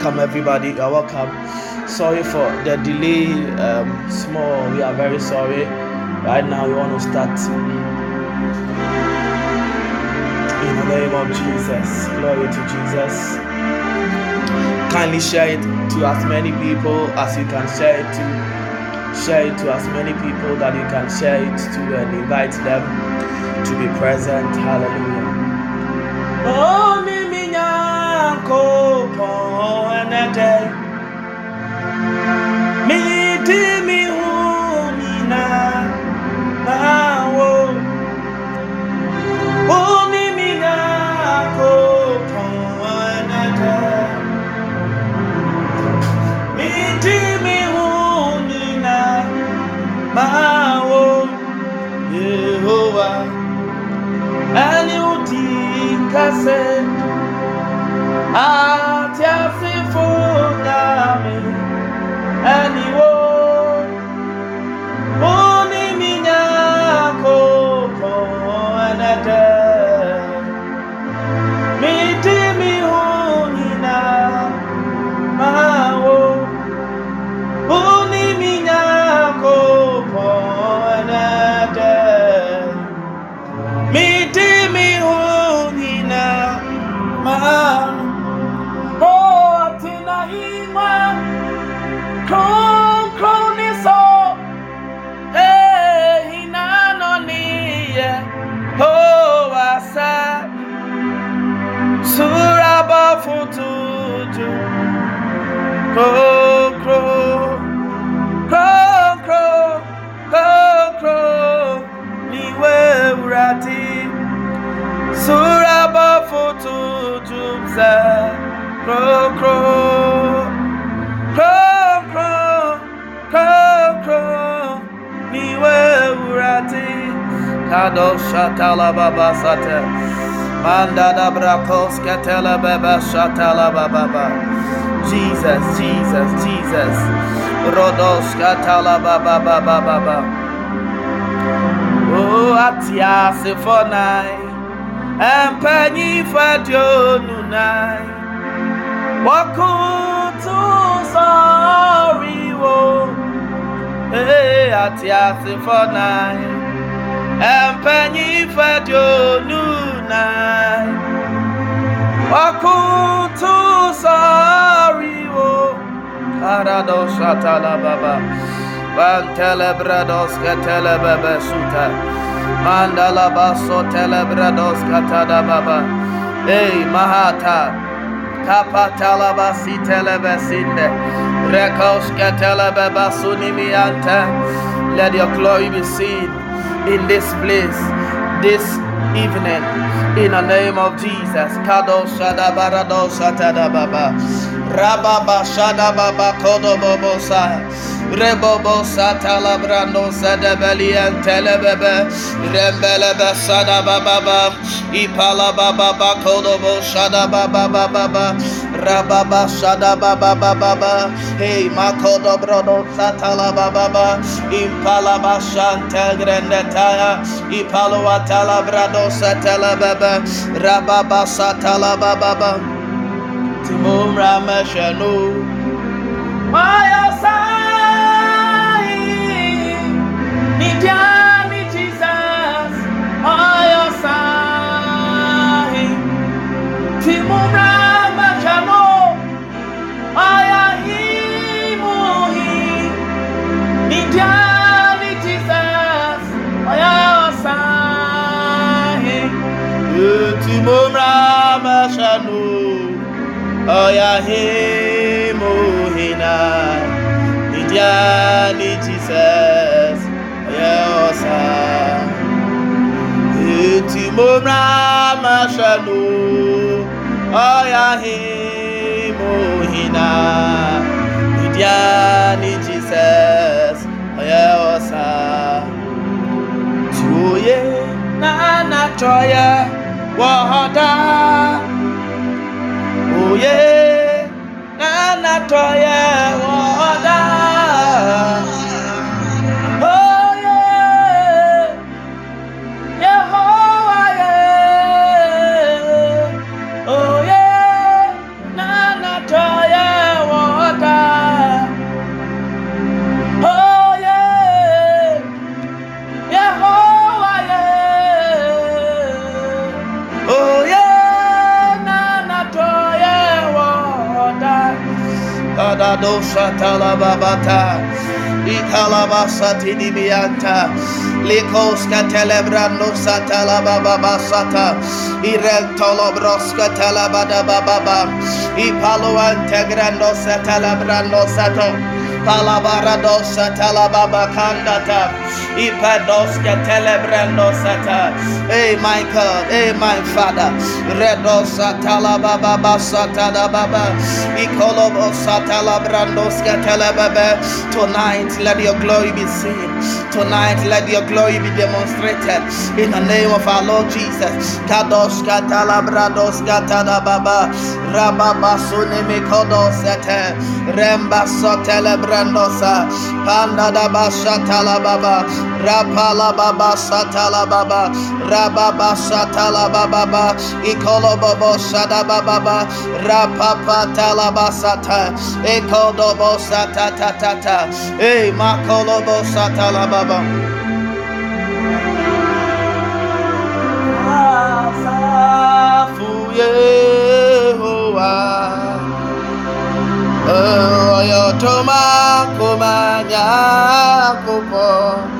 Welcome, everybody. You're welcome. Sorry for the delay. Um, small. We are very sorry. Right now, we want to start in the name of Jesus. Glory to Jesus. Kindly share it to as many people as you can share it to. Share it to as many people that you can share it to and invite them to be present. Hallelujah. Oh, Nyankopɔn ɛnɛdɛ midi mi hu nyinaa awo oni mi Nyankopɔn ɛnɛdɛ midi mi hu nyinaa awo Yehowa Kadosha talababa sate Manda da brakos katela baba shatala baba. Jesus, Jesus, Jesus. Rodos katala baba baba baba. Oh, atia sifonai. Empanyi fadio nunai. Wakutu sorry wo. Hey, atia sifonai. Empanyi fadio nunai night. Wakutu sariwo. Karado shatala baba. Bantele brados katele bebe suta. Mandala baso tele brados katada baba. Hey mahata. Kapatala basi tele besinde. Rekos katele beba sunimiante. Let your glory be seen in this place. This evening in the name of Jesus. Kado shada barado shatada baba. Rababa shada baba kodo bobo. Rebobo satala brando sadabeli and telebebe. Rembelebe sada baba. Ipala baba bakodo bo shada baba baba. Rababa shada baba. Hey makodo brodo satala baba. Impala bashante grandetaya. Ipalo atala brado satala baba. Rababa satala baba. Timum ramashanu. Maya aya himuhi na. Nidiani Jesus ètì mo rà máa ṣẹlú ọ̀yà mo hìnà ìdí àní jesus ọ̀yà ọ̀sà òye nánà tọ́yẹ wọ́ọ̀dá òye nánà Radosha Talababata, Italabasa Tidibianta, Likoska Telebrando Satalababa Sata, Irentolobroska Talabada Baba, Ipalo Antegrando Satalabrando Sato, Palabaradosa Talababa Kandata. Ipadoska telebrandosata. Hey, my God. Hey, my Father. Redosa talababa basata da baba. Ikolobosa talabrandoska telebebe. Tonight, let your glory be seen. Tonight, let your glory be demonstrated in the name of our Lord Jesus. Kadoska talabradoska tadababa. Rababa sunimi kodosete. Remba sotelebrandosata brandosa panda da basha baba rapala baba satala baba rababa satala baba ikolo bobo shada baba rapapa tala basata ekodo bo sata ta ta hey makolo bo satala baba Yehovah oyo toma kumanya kupo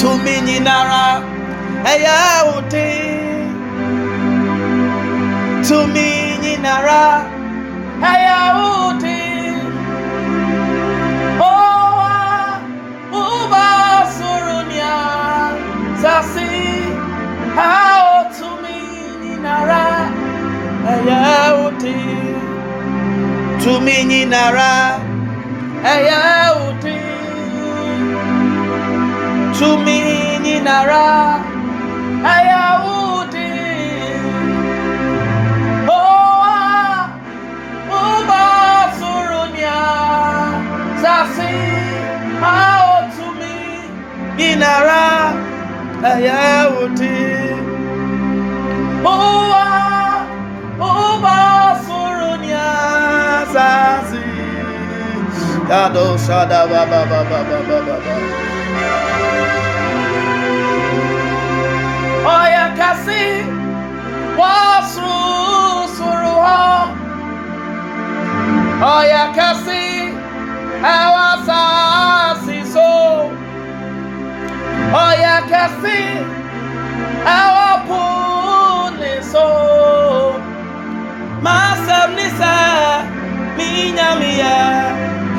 To nyinara ɛyɛ wo den tumi nyinara nara, wo den owa uba soro nia. Sasi awo nara, nyinara ɛyɛ To me, tumi nyinara ẹ̀yẹ́ túmí nínara ẹ̀yẹ́ òde. Ó wá ó bá ní a. Sàfí á ó túmí nínara ẹ̀yẹ́ òde. Ó wá ó bá. Kado Shada Baba Baba Baba Baba. Oya kasi wasu suruho. Oya kasi awasa siso. Oya kasi awapuniso. Masem nisa minyamia.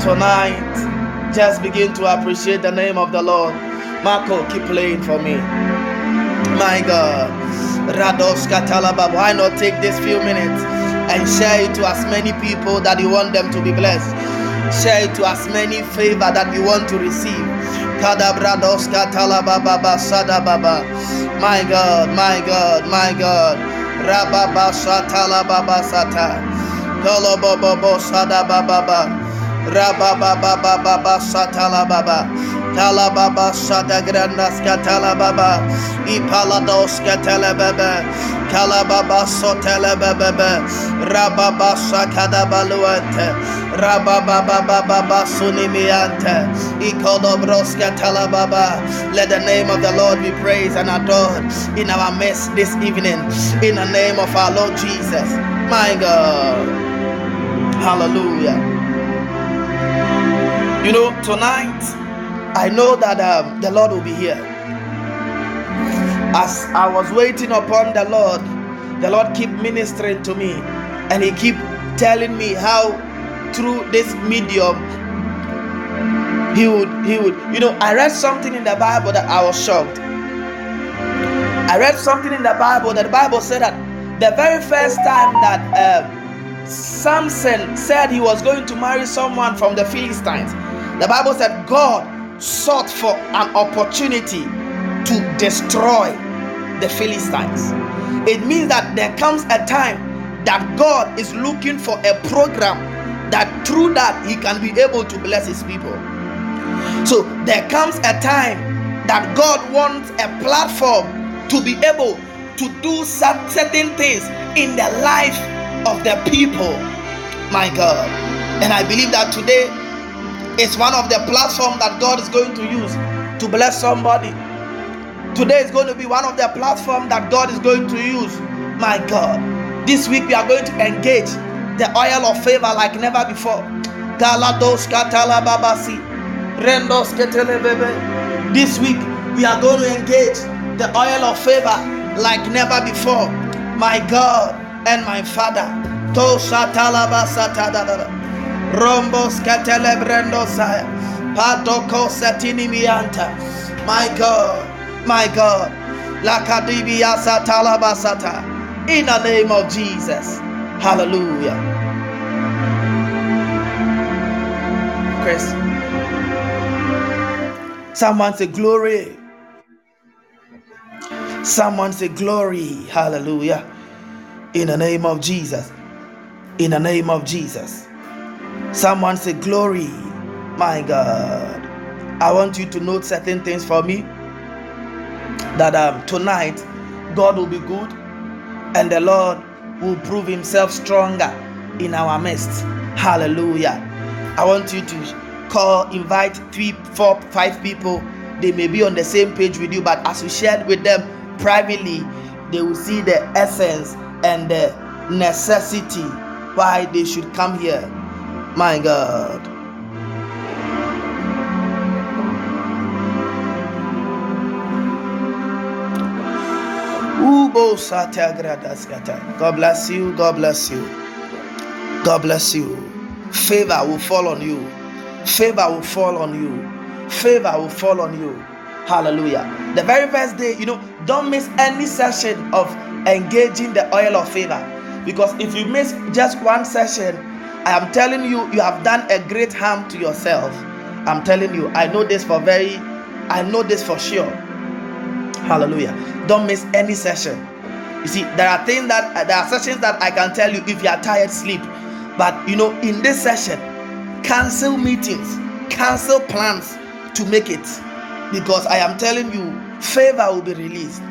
tonight. Just begin to appreciate the name of the Lord. Marco, keep playing for me. My God. Rados Katalaba. Why not take this few minutes and share it to as many people that you want them to be blessed? Share it to as many favor that you want to receive. Kadabrados Katalaba Baba Sada Baba. My God, my God, my God. Rababa Satala Baba Sata. Kolobobo Sada Baba. Rababa Baba Baba Satala Baba. Talababa Sada Grandas Katalababa. Ipalados Katalababa. Kalababa Sotelebebe. Rababa Sakadabaluante. Rababa Baba Baba Sunimiante. Let the name of the Lord be praised and adored in our midst this evening. In the name of our Lord Jesus. My God. Hallelujah. You know, tonight, I know that um, the Lord will be here. As I was waiting upon the Lord, the Lord keep ministering to me and He keep telling me how through this medium he would he would you know i read something in the bible that i was shocked i read something in the bible that the bible said that the very first time that uh, samson said he was going to marry someone from the philistines the bible said god sought for an opportunity to destroy the philistines it means that there comes a time that god is looking for a program that through that he can be able to bless his people so there comes a time that God wants a platform to be able to do certain things in the life of the people. My God. And I believe that today is one of the platforms that God is going to use to bless somebody. Today is going to be one of the platforms that God is going to use. My God. This week we are going to engage the oil of favor like never before. This week, we are going to engage the oil of favor like never before. My God and my Father. Rombo skatelebrendo saya. Padoko satini mianta. My God, my God. Lakadibia satalabasata. In the name of Jesus. Hallelujah. Chris. Someone say glory. Someone say glory. Hallelujah. In the name of Jesus. In the name of Jesus. Someone say glory. My God. I want you to note certain things for me. That um, tonight God will be good and the Lord will prove himself stronger in our midst. Hallelujah. I want you to call, invite three, four, five people. They may be on the same page with you, but as you shared with them privately, they will see the essence and the necessity why they should come here. My God. God bless you. God bless you. God bless you. Favor will fall on you. Favor will fall on you. Favor will fall on you. Hallelujah. The very first day, you know, don't miss any session of engaging the oil of favor. Because if you miss just one session, I am telling you, you have done a great harm to yourself. I'm telling you, I know this for very, I know this for sure. Hallelujah. Don't miss any session. You see, there are things that there are sessions that I can tell you if you are tired, sleep. But you know, in this session, cancel meetings, cancel plans to make it. Because I am telling you, favor will be released.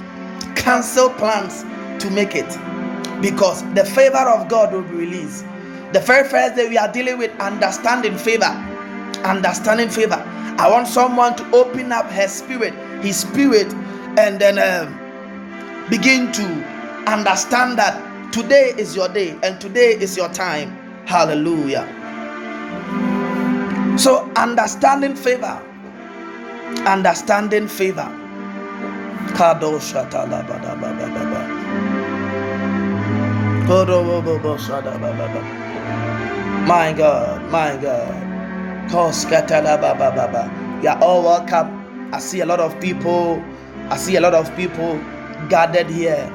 Cancel plans to make it. Because the favor of God will be released. The very first day we are dealing with understanding favor. Understanding favor. I want someone to open up her spirit, his spirit, and then um, begin to understand that today is your day and today is your time. Hallelujah. So, understanding favor, understanding favor. My God, my God. You are all welcome. I see a lot of people. I see a lot of people gathered here.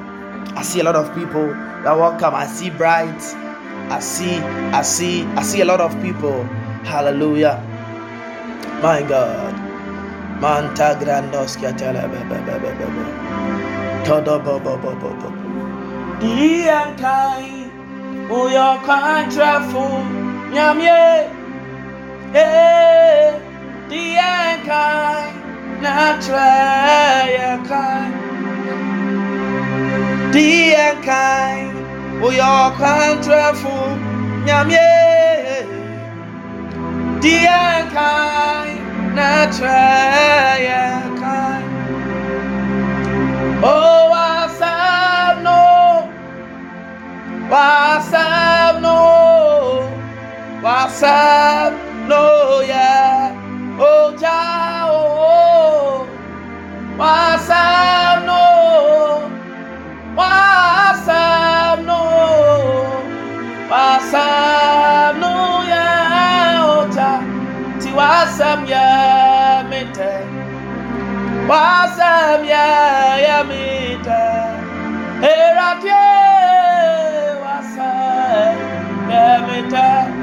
I see a lot of people. Are welcome. I see brides. I see, I see, I see a lot of people. Hallelujah. My God. Manta grandos kiatela bebe bebe bebe. Todo bobo bobo. Diankai. Uyo kwantrafu. Nyamye. Eh. Diankai. Natra yakai. Diankai. Uyo kwantrafu. Nyamye. Diankai Natraya Kai. Oh, Wasam no. Wasam no. Wasam no, yeah. Oh, Jah, oh. Wasam no. Wasam no. Wasam no, yeah. Oh, Jah. Tiwasam, yeah, mete. Wasam, yeah, yeah, mete. Eratie. Wasam, yeah, mete.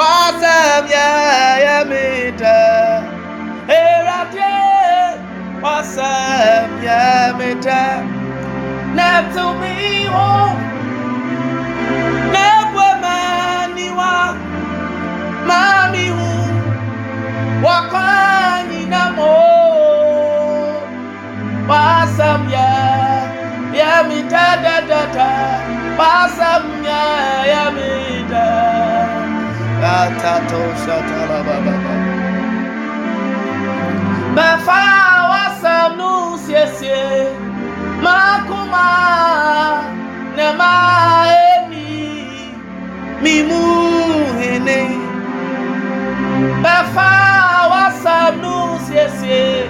Wasam ya ya mete. Erate. Wasam ya mete. Now to me home. Never maniwa. Mami hu. Wakwani Befa wasam nu siesie. Makuma ne ma eni mi mu hene. Befa wasam nu siesie.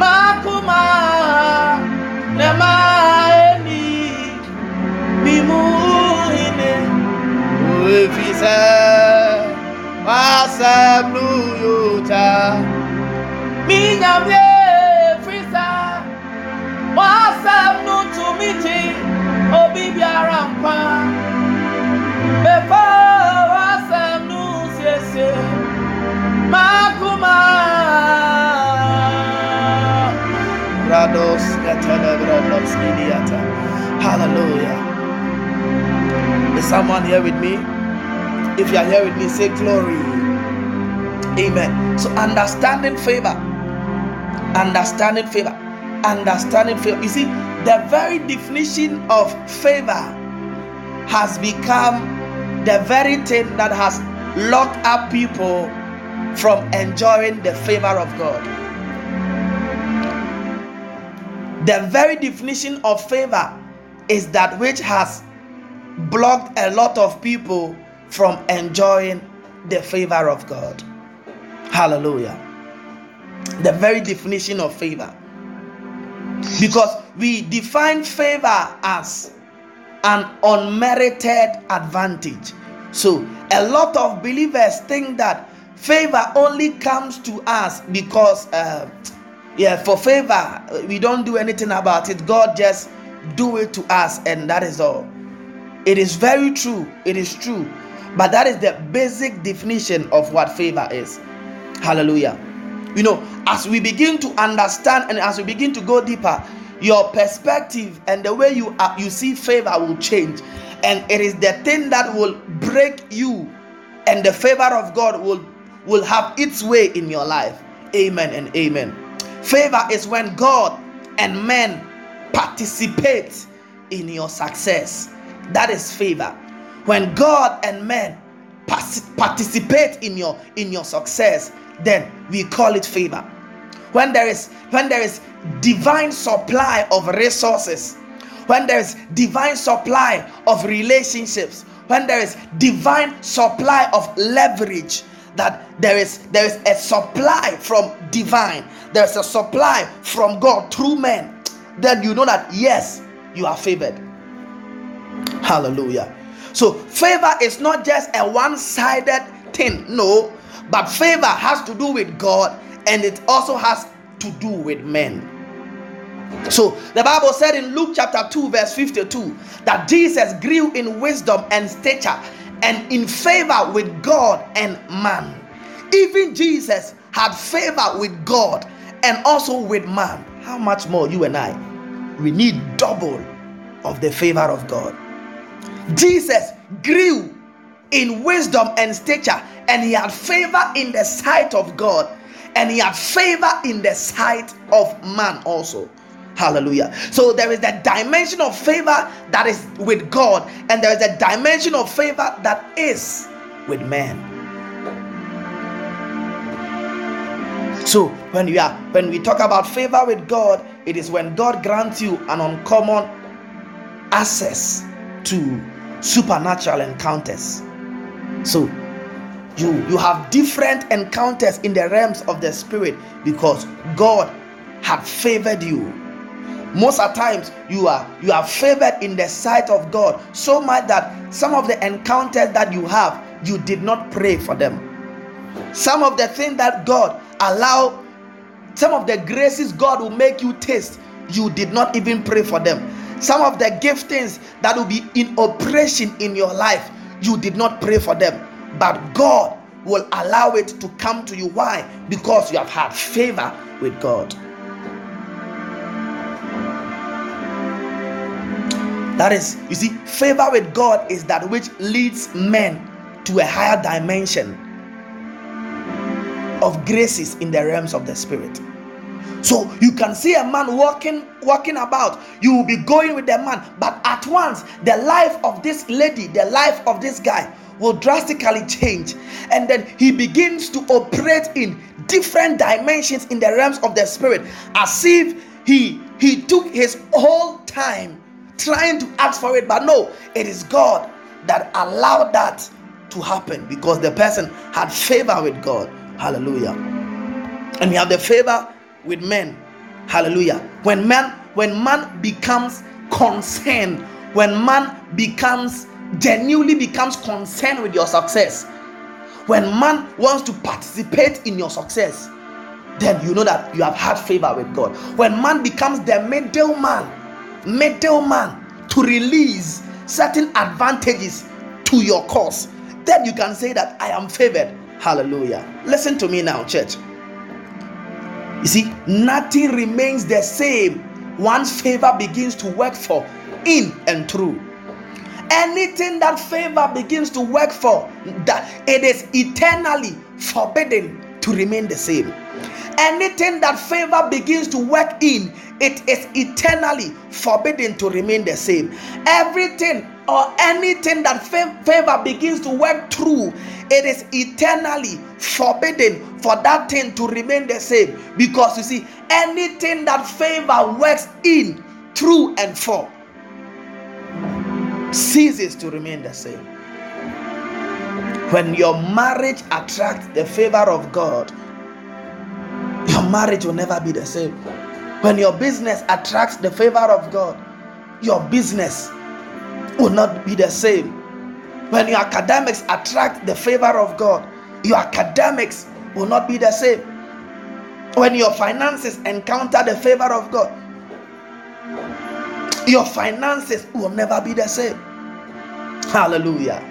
Makuma ne ma eni mi mu hene. Efisa wasam nu yota. Mi nyamye frisa. Wasam nu tumiti. Obi biara mpa. Befa wasam nu siesie. Makuma. Rados. Hallelujah. Is someone here with me? If you are here with me, say glory. Amen. So understanding favor. Understanding favor. Understanding favor. You see, the very definition of favor has become the very thing that has locked up people from enjoying the favor of God. The very definition of favor is that which has blocked a lot of people from enjoying the favor of God. Hallelujah. The very definition of favor. Because we define favor as an unmerited advantage. So, a lot of believers think that favor only comes to us because uh, yeah for favor we don't do anything about it god just do it to us and that is all it is very true it is true but that is the basic definition of what favor is. Hallelujah. You know as we begin to understand and as we begin to go deeper your perspective and the way you are, you see favor will change. And it is the thing that will break you and the favor of god will will have its way in your life. Amen and amen. Favor is when god and men participate in your success. That is favor when god and men participate in your in your success then we call it favor. When there is when there is divine supply of resources when there is divine supply of relationships when there is divine supply of leverage that there is there is a supply from divine there's a supply from god through men then you know that yes you are favored. Hallelujah so favor is not just a one-sided thing no but favor has to do with god and it also has to do with men so the Bible said in Luke chapter 2, verse 52, that Jesus grew in wisdom and stature and in favor with God and man. Even Jesus had favor with God and also with man, how much more you and I? We need double of the favor of God. Jesus grew in wisdom and stature, and he had favor in the sight of God, and he had favor in the sight of man also. Hallelujah. So there is that dimension of favor that is with God, and there is a dimension of favor that is with man. So when we are when we talk about favor with God, it is when God grants you an uncommon access to supernatural encounters. So you you have different encounters in the realms of the spirit because God had favored you. Most of times you are you are favored in the sight of god so much that some of the encounters that you have you did not pray for them. Some of the things that god allow some of the graces god will make you taste you did not even pray for them some of the giftings that will be in operation in your life you did not pray for them. But god will allow it to come to you. Why? Because you have had favor with god. That is, you see, favor with God is that which leads men to a higher dimension of graces in the realms of the spirit. So you can see a man walking, walking about. You will be going with the man, but at once the life of this lady, the life of this guy will drastically change, and then he begins to operate in different dimensions in the realms of the spirit, as if he he took his whole time trying to ask for it, but no, it is God that allowed that to happen because the person had favor with God. Hallelujah. And we have the favor with men. Hallelujah. When man when man becomes concerned, when man becomes genuinely becomes concerned with your success, when man wants to participate in your success, then you know that you have had favor with God. When man becomes the middleman middleman to release certain advantages to your cause, then you can say that I am favored. Hallelujah. Listen to me now, church. You see, nothing remains the same once favor begins to work for in and through. Anything that favor begins to work for, that it is eternally forbidden to remain the same. Anything that favor begins to work in, it is eternally forbidden to remain the same. Everything or anything that favor begins to work through, it is eternally forbidden for that thing to remain the same. Because you see, anything that favor works in, through, and for ceases to remain the same. When your marriage attracts the favor of God, your marriage will never be the same. When your business attracts the favor of God, your business will not be the same. When your academics attract the favor of God, your academics will not be the same. When your finances encounter the favor of God, your finances will never be the same. Hallelujah.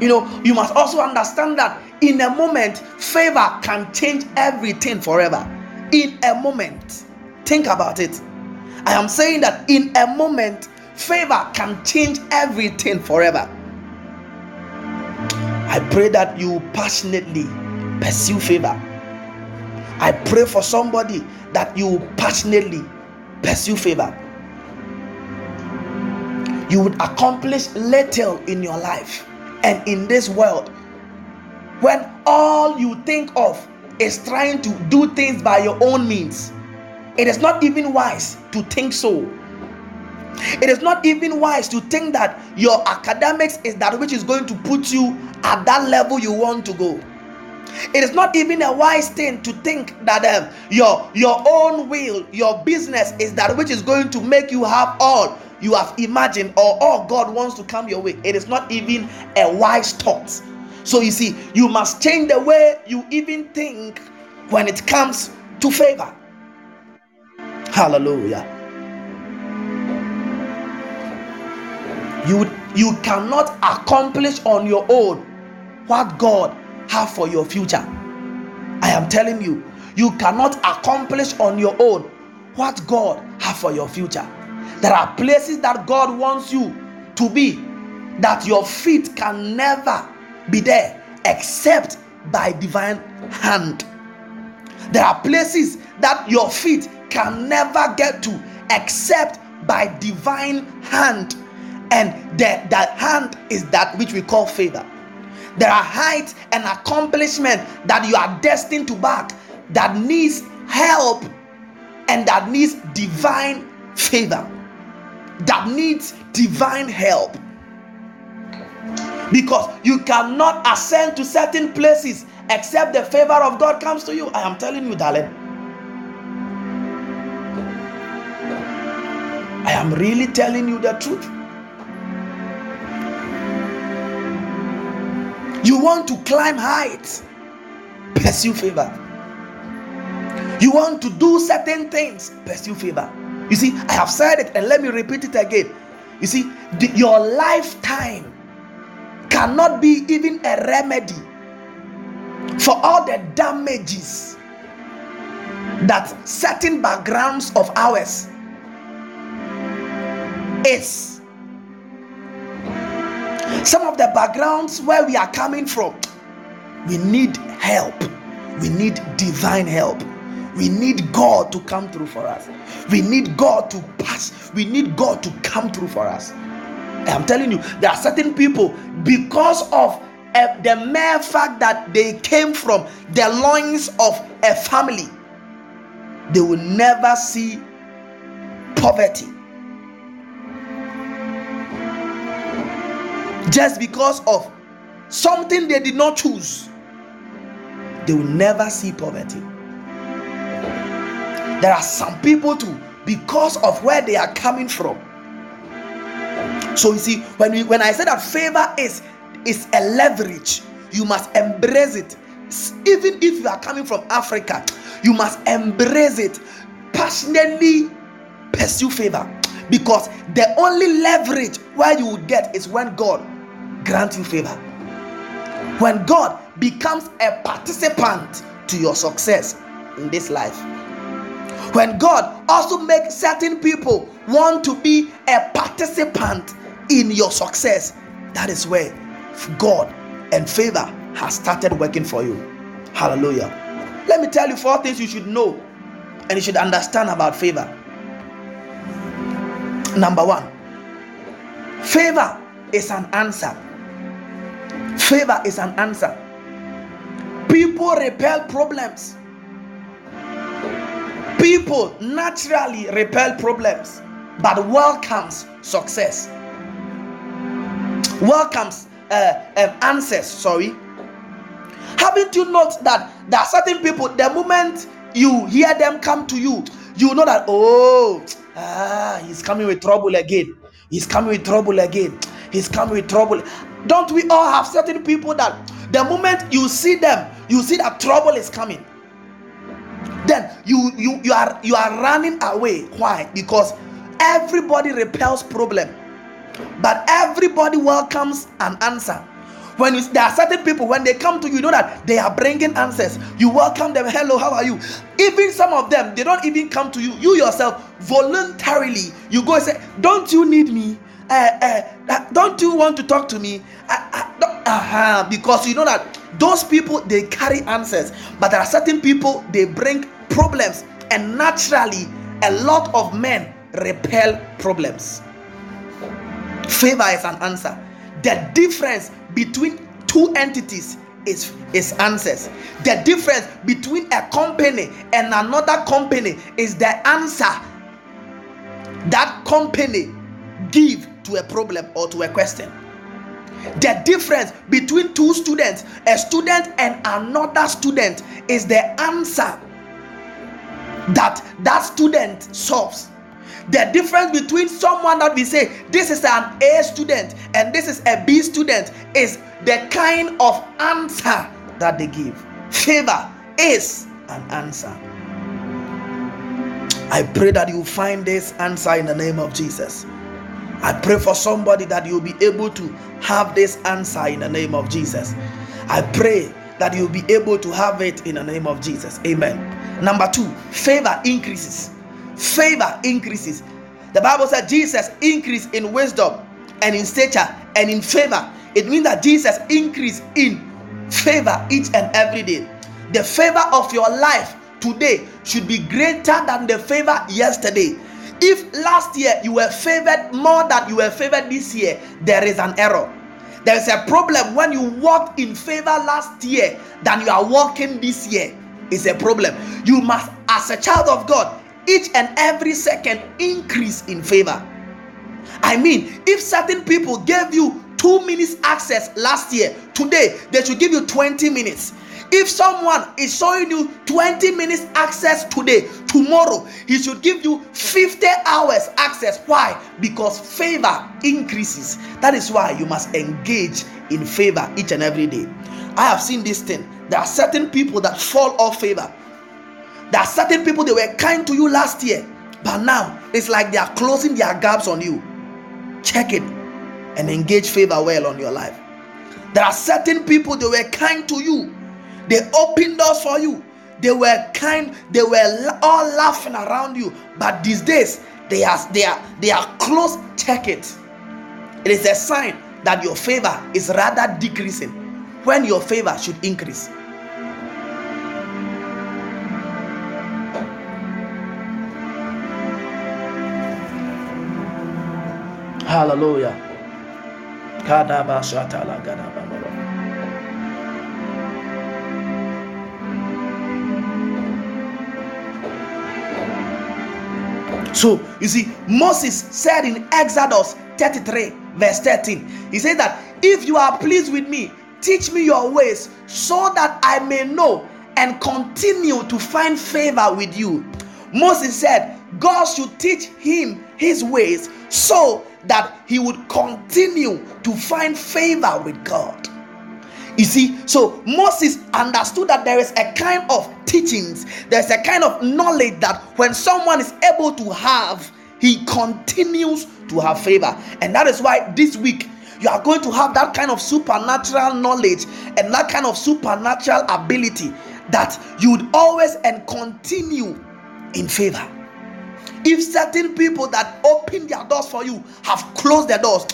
You know, you must also understand that in a moment, favor can change everything forever. In a moment. Think about it. I am saying that in a moment, favor can change everything forever. I pray that you passionately pursue favor. I pray for somebody that you passionately pursue favor. You would accomplish little in your life and in this world when all you think of is trying to do things by your own means it is not even wise to think so. It is not even wise to think that your academics is that which is going to put you at that level you want to go. It is not even a wise thing to think that um, your your own will, your business is that which is going to make you have all you have imagined or all God wants to come your way. It is not even a wise thought. So you see, you must change the way you even think when it comes to favor. Hallelujah. You, you cannot accomplish on your own what God have for your future. I am telling you, you cannot accomplish on your own what God has for your future. There are places that God wants you to be that your feet can never be there except by divine hand. There are places that your feet can never get to except by divine hand. And that, that hand is that which we call favor. There are heights and accomplishment that you are destined to back that needs help and that needs divine favor, that needs divine help. Because you cannot ascend to certain places except the favor of God comes to you. I am telling you, darling. I am really telling you the truth. You want to climb heights, pursue favor. You want to do certain things, pursue favor. You see, I have said it and let me repeat it again. You see, the, your lifetime cannot be even a remedy for all the damages that certain backgrounds of ours is some of the backgrounds where we are coming from we need help we need divine help we need God to come through for us. We need God to pass. We need God to come through for us. I'm telling you, there are certain people because of uh, the mere fact that they came from the loins of a family, they will never see poverty. Just because of something they did not choose, they will never see poverty. There are some people too, because of where they are coming from. So you see, when we when I said that favor is is a leverage, you must embrace it. Even if you are coming from Africa, you must embrace it. Passionately pursue favor. Because the only leverage where you will get is when God grants you favor. When God becomes a participant to your success in this life when God also makes certain people want to be a participant in your success, that is where God and favor has started working for you. Hallelujah. Let me tell you four things you should know and you should understand about favor. Number one, favor is an answer. Favor is an answer. People repel problems People naturally repel problems, but welcomes success. Welcomes uh, um, answers. Sorry. Haven't you noticed that there are certain people, the moment you hear them come to you, you know that, oh, ah, he's coming with trouble again. He's coming with trouble again. He's coming with trouble. Don't we all have certain people that the moment you see them, you see that trouble is coming? then you you you are you are running away. Why? Because everybody repels problem. But everybody welcomes an answer. When you, there are certain people when they come to you, you know that they are bringing answers. You welcome them. Hello how are you? Even some of them they don't even come to you. You yourself voluntarily you go and say don't you need me uh, uh, don't you want to talk to me? Uh-huh, because you know that those people they carry answers but there are certain people they bring problems and naturally a lot of men repel problems. Favor is an answer. The difference between two entities is is answers. The difference between a company and another company is the answer that company give to a problem or to a question. The difference between two students a student and another student is the answer that that student solves. The difference between someone that we say this is an a student and this is a b student is the kind of answer that they give. Favor is an answer. I pray that you find this answer in the name of jesus i pray for somebody that you'll be able to have this answer in the name of jesus i pray that you'll be able to have it in the name of Jesus. Amen. Number two, favor increases. Favor increases. The Bible said Jesus increased in wisdom and in stature and in favor. It means that Jesus increased in favor each and every day. The favor of your life today should be greater than the favor yesterday. If last year you were favored more than you were favored this year, there is an error. There is a problem when you walked in favor last year than you are walking this year. It's a problem. You must, as a child of God, each and every second increase in favor. I mean, if certain people gave you two minutes access last year, today they should give you 20 minutes. If someone is showing you 20 minutes access today, tomorrow he should give you 50 hours access. Why? Because favor increases. That is why you must engage in favor each and every day. I have seen this thing. There are certain people that fall off favor. There are certain people they were kind to you last year, but now it's like they are closing their gaps on you. Check it and engage favor well on your life. There are certain people they were kind to you, they opened doors for you. They were kind, they were all laughing around you. But these days, they are they are they are close. Check it. It is a sign that your favor is rather decreasing when your favor should increase. Hallelujah. So you see, Moses said in Exodus 33, verse 13, he said that if you are pleased with me, teach me your ways so that I may know and continue to find favor with you. Moses said, God should teach him his ways so that he would continue to find favor with God. You see, so Moses understood that there is a kind of teachings, there's a kind of knowledge that when someone is able to have, he continues to have favor. And that is why this week you are going to have that kind of supernatural knowledge and that kind of supernatural ability that you would always and continue in favor. If certain people that open their doors for you have closed their doors,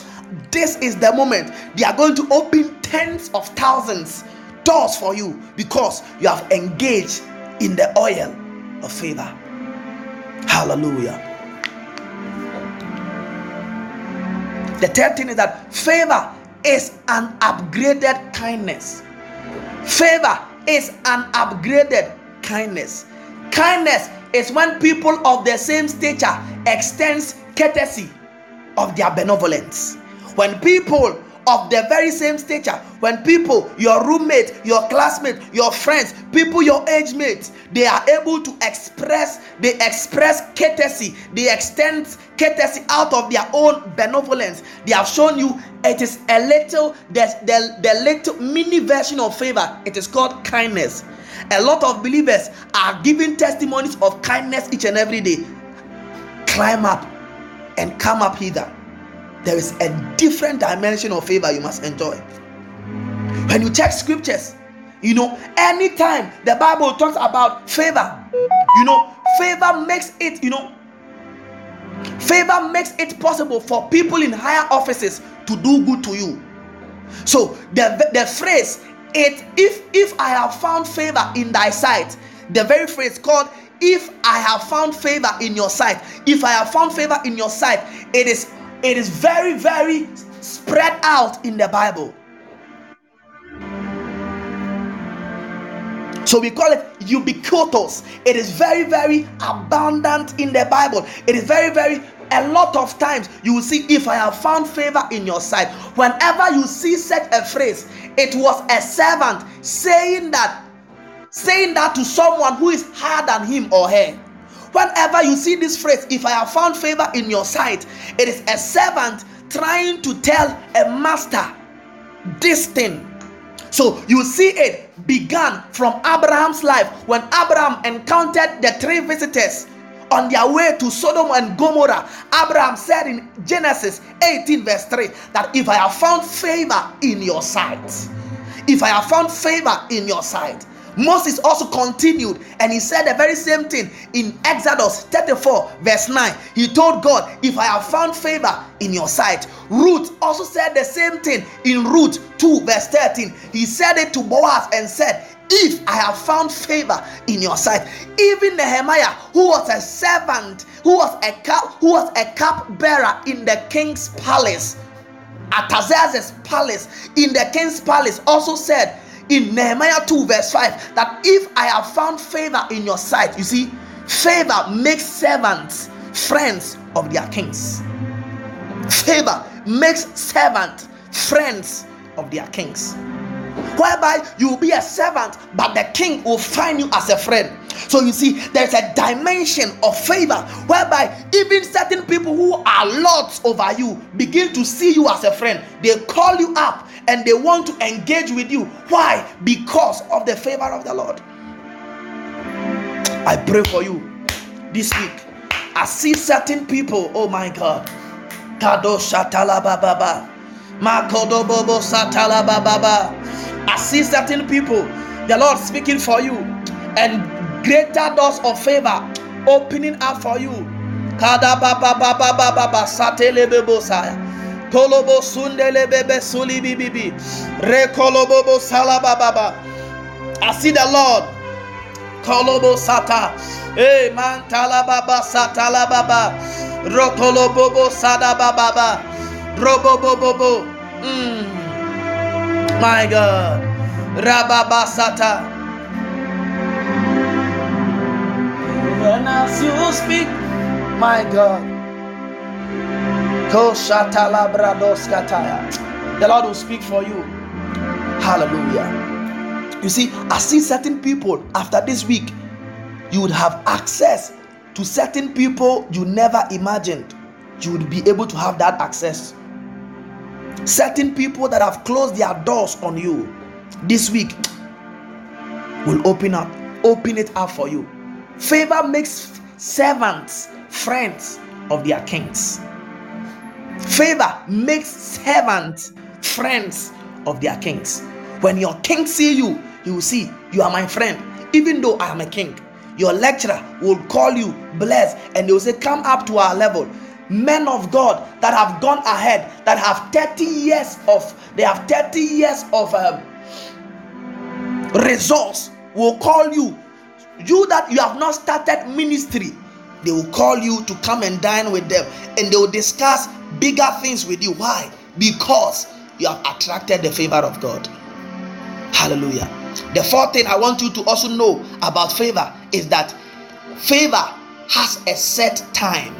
this is the moment they are going to open tens of thousands doors for you because you have engaged in the oil of favor. Hallelujah. The third thing is that favor is an upgraded kindness. Favor is an upgraded kindness. Kindness is when people of the same stature extends courtesy of their benevolence. When people of the very same stature, when people, your roommate, your classmate, your friends, people your age mates, they are able to express, they express courtesy, they extend courtesy out of their own benevolence. They have shown you it is a little, the, the, the little mini version of favor. It is called kindness. A lot of believers are giving testimonies of kindness each and every day. Climb up and come up hither there is a different dimension of favor you must enjoy. When you check scriptures, you know, anytime the Bible talks about favor, you know, favor makes it, you know, favor makes it possible for people in higher offices to do good to you. So the, the phrase, it if if I have found favor in thy sight, the very phrase called if I have found favor in your sight, if I have found favor in your sight, it is it is very, very spread out in the Bible. So we call it ubiquitous. It is very, very abundant in the Bible. It is very, very a lot of times you will see if I have found favor in your sight. Whenever you see such a phrase, it was a servant saying that, saying that to someone who is higher than him or her. Whenever you see this phrase, if I have found favor in your sight, it is a servant trying to tell a master this thing. So you see it began from Abraham's life when Abraham encountered the three visitors on their way to Sodom and Gomorrah. Abraham said in Genesis 18, verse 3, that if I have found favor in your sight, if I have found favor in your sight. Moses also continued and he said the very same thing in Exodus 34, verse 9. He told God, If I have found favor in your sight. Ruth also said the same thing in Ruth 2, verse 13. He said it to Boaz and said, if I have found favor in your sight, even Nehemiah, who was a servant, who was a cup, who was a cup bearer in the king's palace, Artaxerxes' palace, in the king's palace, also said, in Nehemiah 2, verse 5, that if I have found favor in your sight, you see, favor makes servants friends of their kings. Favor makes servants friends of their kings. Whereby you will be a servant, but the king will find you as a friend. So you see, there's a dimension of favor whereby even certain people who are lords over you begin to see you as a friend. They call you up and they want to engage with you. Why? Because of the favor of the Lord. I pray for you this week. I see certain people, oh my God. Kado Shatala Baba. Makodo Bobo Satala Baba. See certain people, the Lord speaking for you, and greater doors of favor opening up for you. Kada Baba Baba Baba Satele Bebo Saya. Kolobo sundele bebe suli bibibi. Re kolobo salaba baba. I see the Lord. Kolobo sata. Hey man talababa satala baba. Rokolobo sada baba. My God. Rababa sata. When as you speak, my God. The Lord will speak for you. Hallelujah. You see, I see certain people after this week, you would have access to certain people you never imagined you would be able to have that access. Certain people that have closed their doors on you this week will open up, open it up for you. Favor makes servants friends of their kings. Favor makes servants friends of their kings. When your king see you, he will see you are my friend, even though I am a king. Your lecturer will call you blessed, and they will say, Come up to our level. Men of God that have gone ahead, that have 30 years of they have 30 years of um, resource will call you. You that you have not started ministry, they will call you to come and dine with them, and they will discuss bigger things with you. Why? Because you have attracted the favor of God. Hallelujah. The fourth thing I want you to also know about favor is that favor has a set time.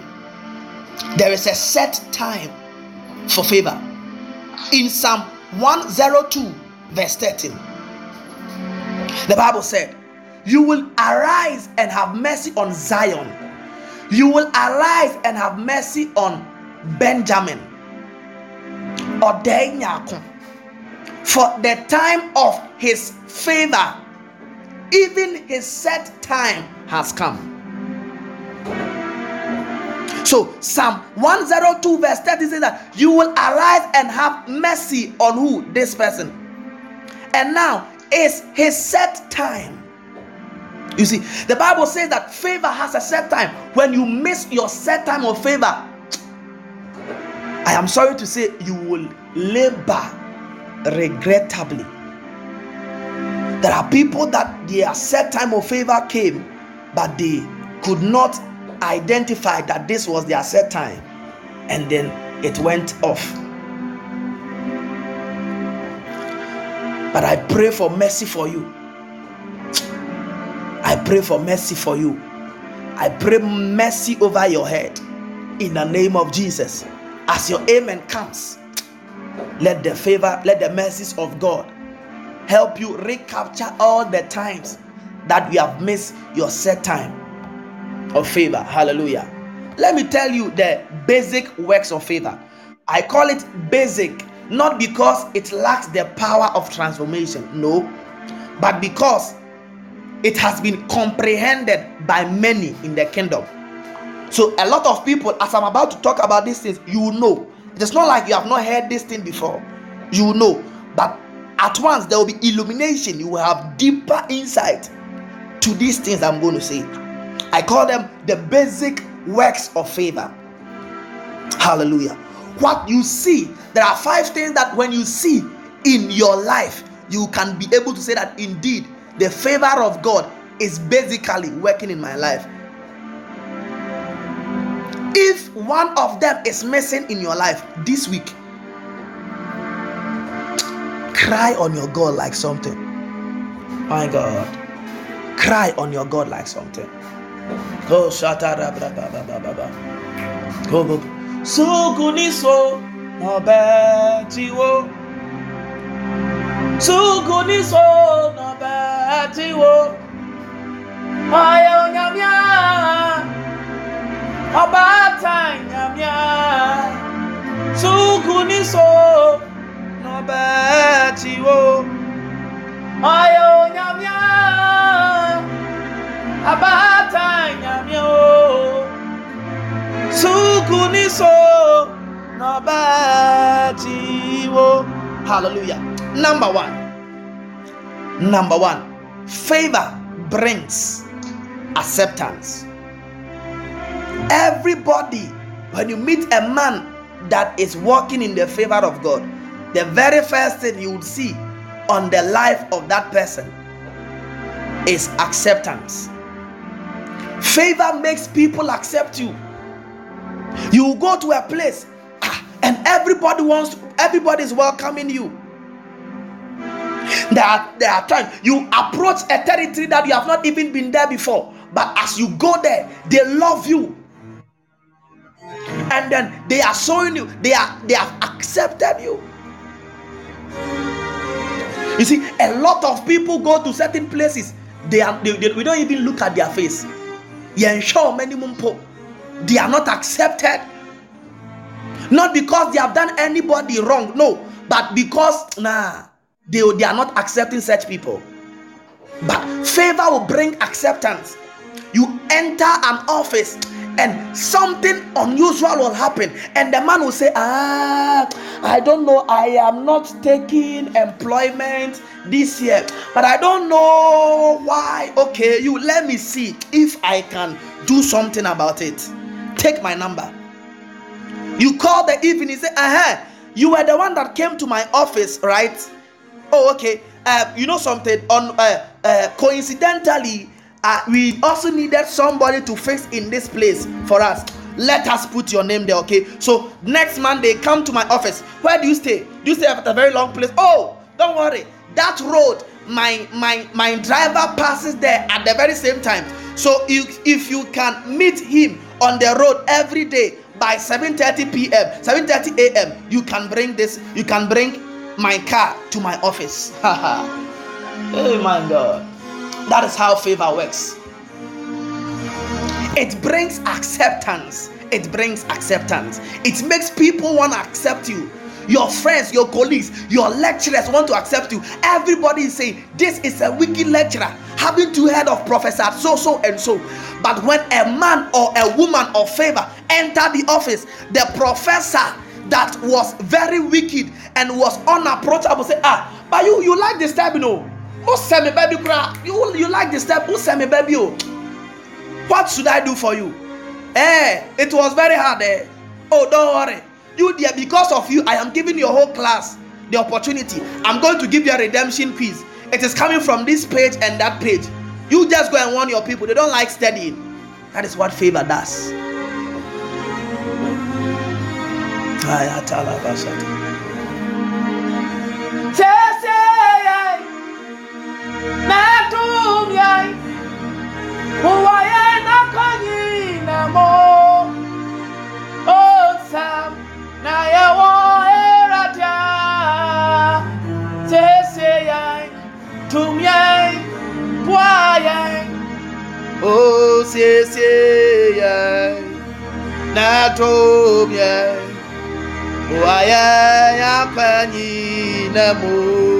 There is a set time for favor. In Psalm 102, verse 13, the Bible said, You will arise and have mercy on Zion. You will arise and have mercy on Benjamin for the time of his favor, even his set time has come. So Psalm 102 verse 30 says that you will arise and have mercy on who? This person. And now is his set time. You see, the Bible says that favor has a set time. When you miss your set time of favor, I am sorry to say you will labor regrettably. There are people that their set time of favor came, but they could not identify that this was their set time, and then it went off. But I pray for mercy for you. I pray for mercy for you. I pray mercy over your head in the name of Jesus as your amen comes, let the favor, let the mercies of God help you recapture all the times that we have missed your set time of favor. Hallelujah. Let me tell you the basic works of favor. I call it basic not because it lacks the power of transformation, no, but because it has been comprehended by many in the kingdom. So a lot of people, as I'm about to talk about these things, you know. It's not like you have not heard this thing before. You know. But at once there will be illumination. You will have deeper insight to these things I'm going to say. I call them the basic works of favor. Hallelujah. What you see, there are five things that when you see in your life, you can be able to say that indeed the favor of God is basically working in my life. If one of them is missing in your life this week, cry on your God like something. My God, cry on your God like something. Oh, shatara bra ba ba ba ba ba. Go oh, go. Suguniso nobe tiwo. Suguniso nobe tiwo. Ayo nyamya. Abata nyamya. Suguniso nobe Abata nyamya. Suguniso nobe tiwo. Hallelujah. Number one. Number one. Favor brings acceptance. Everybody, when you meet a man that is walking in the favor of God, the very first thing you would see on the life of that person is acceptance. Favor makes people accept you. You go to a place ah, and everybody wants, everybody is welcoming you. There are, there are times you approach a territory that you have not even been there before, but as you go there, they love you. And then they are showing you, they are they have accepted you. You see, a lot of people go to certain places, they are they, they, we don't even look at their face. Ensure minimum po. They are not accepted. Not because they have done anybody wrong, no, but because nah they, they are not accepting such people. But favor will bring acceptance. You enter an office and something unusual will happen, and the man will say, Ah, I don't know, I am not taking employment this year, but I don't know why. Okay, you let me see if I can do something about it. Take my number. You call the evening, say, Uh huh, you were the one that came to my office, right? oh okay uh, you know something on uh, uh, coincidentally uh, we also needed somebody to fix in this place for us. Let us put your name there okay? So next monday come to my office. Where do you stay? Do you stay at a very long place? Oh don't worry. That road my my my driver passes there at the very same time. So if, if you can meet him on the road every day by 7:30 p.m 7:30 a.m you can bring this you can bring my car to my office. oh my God. That is how favor works. It brings acceptance. It brings acceptance. It makes people want to accept you. Your friends, your colleagues, your lecturers want to accept you. Everybody is saying, This is a wicked lecturer. Having to head of professor so, so, and so. But when a man or a woman of favor enter the office, the professor that was very wicked and was unapproachable say ah but you you like this type you know send me baby cry you you like this type who send me baby oh what should i do for you? Eh it was very hard eh. Oh don't worry. You there because of you i am giving your whole class the opportunity. I'm going to give you a redemption quiz. It is coming from this page and that page. You just go and warn your people. They don't like studying. That is what favor does. Cheseyai, Natumyai, Huwaye Nakanyi Namo, Osam, Nayawo Eratia, Cheseyai, Tumyai, Puayai, siesie, Natumyai. waya yakwanyi namu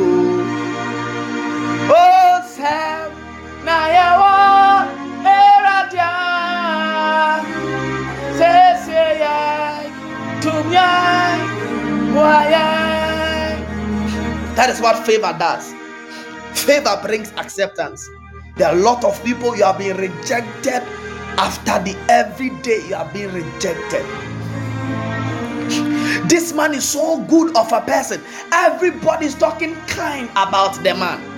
that is what favor does. Favor brings acceptance. There are a lot of people you have been rejected after the everyday you have been rejected. This man is so good of a person. Everybody's talking kind about the man.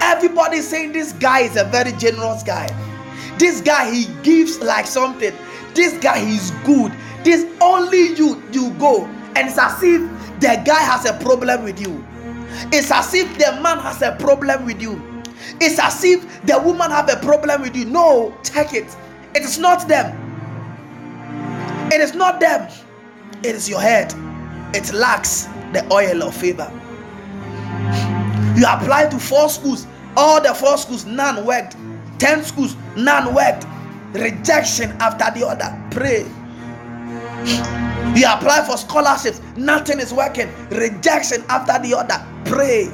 Everybody's saying this guy is a very generous guy. This guy he gives like something. This guy he's good. This only you you go and it's as if the guy has a problem with you. It's as if the man has a problem with you. It's as if the woman have a problem with you. No, check it. It is not them. It is not them. It is your head. It lacks the oil of favor. You apply to four schools. All the four schools, none worked. Ten schools, none worked. Rejection after the other. Pray. You apply for scholarships, nothing is working. Rejection after the other. Pray.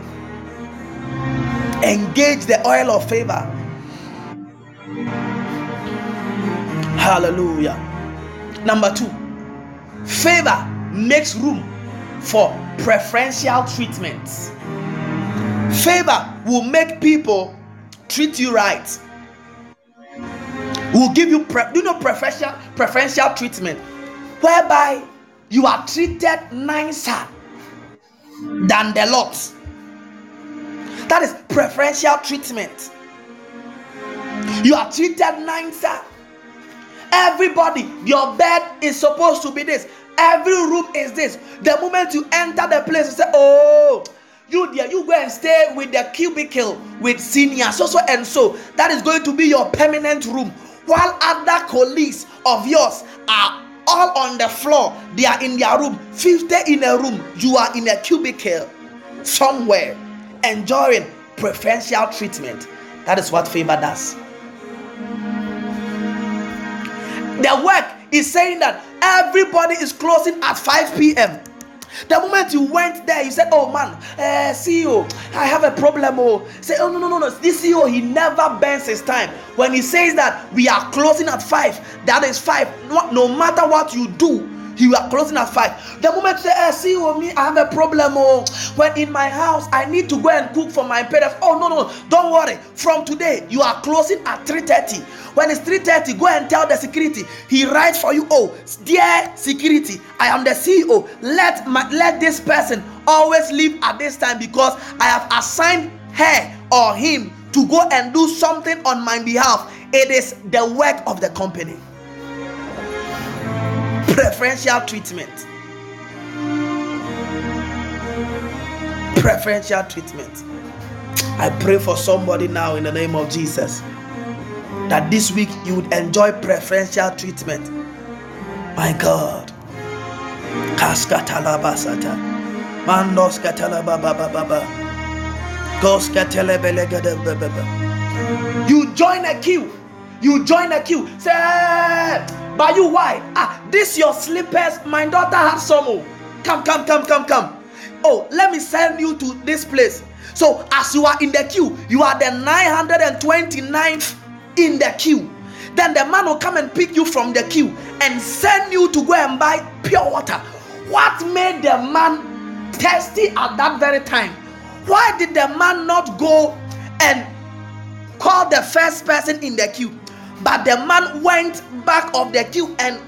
Engage the oil of favor. Hallelujah. Number two, favor makes room for preferential treatments. Favor will make people treat you right. Will give you, pre- you know, preferential preferential treatment, whereby you are treated nicer than the lot. That is preferential treatment. You are treated nicer. Everybody, your bed is supposed to be this. Every room is this. The moment you enter the place, you say, Oh, you there, you go and stay with the cubicle with senior so so and so. That is going to be your permanent room. While other colleagues of yours are all on the floor, they are in their room. 50 in a room, you are in a cubicle somewhere enjoying preferential treatment. That is what favor does. The work is saying that everybody is closing at 5 p.m. The moment you went there, you said, Oh man, uh, CEO, I have a problem. Oh, say, Oh, no, no, no, no. This CEO, he never bends his time. When he says that we are closing at 5, that is 5. No, no matter what you do, you are closing at five. The moment you say, hey, see oh, me, I have a problem. Oh, when in my house, I need to go and cook for my parents. Oh, no, no, don't worry. From today, you are closing at 3:30. When it's 3:30, go and tell the security. He writes for you. Oh, dear security, I am the CEO. Let my let this person always leave at this time because I have assigned her or him to go and do something on my behalf. It is the work of the company preferential treatment. Preferential treatment. I pray for somebody now in the name of Jesus that this week you would enjoy preferential treatment. My God. You join a queue. You join a queue. Say, by you, why? Ah, this your slippers. My daughter has some. Oh. Come, come, come, come, come. Oh, let me send you to this place. So, as you are in the queue, you are the 929th in the queue. Then the man will come and pick you from the queue and send you to go and buy pure water. What made the man thirsty at that very time? Why did the man not go and call the first person in the queue? But the man went back of the queue and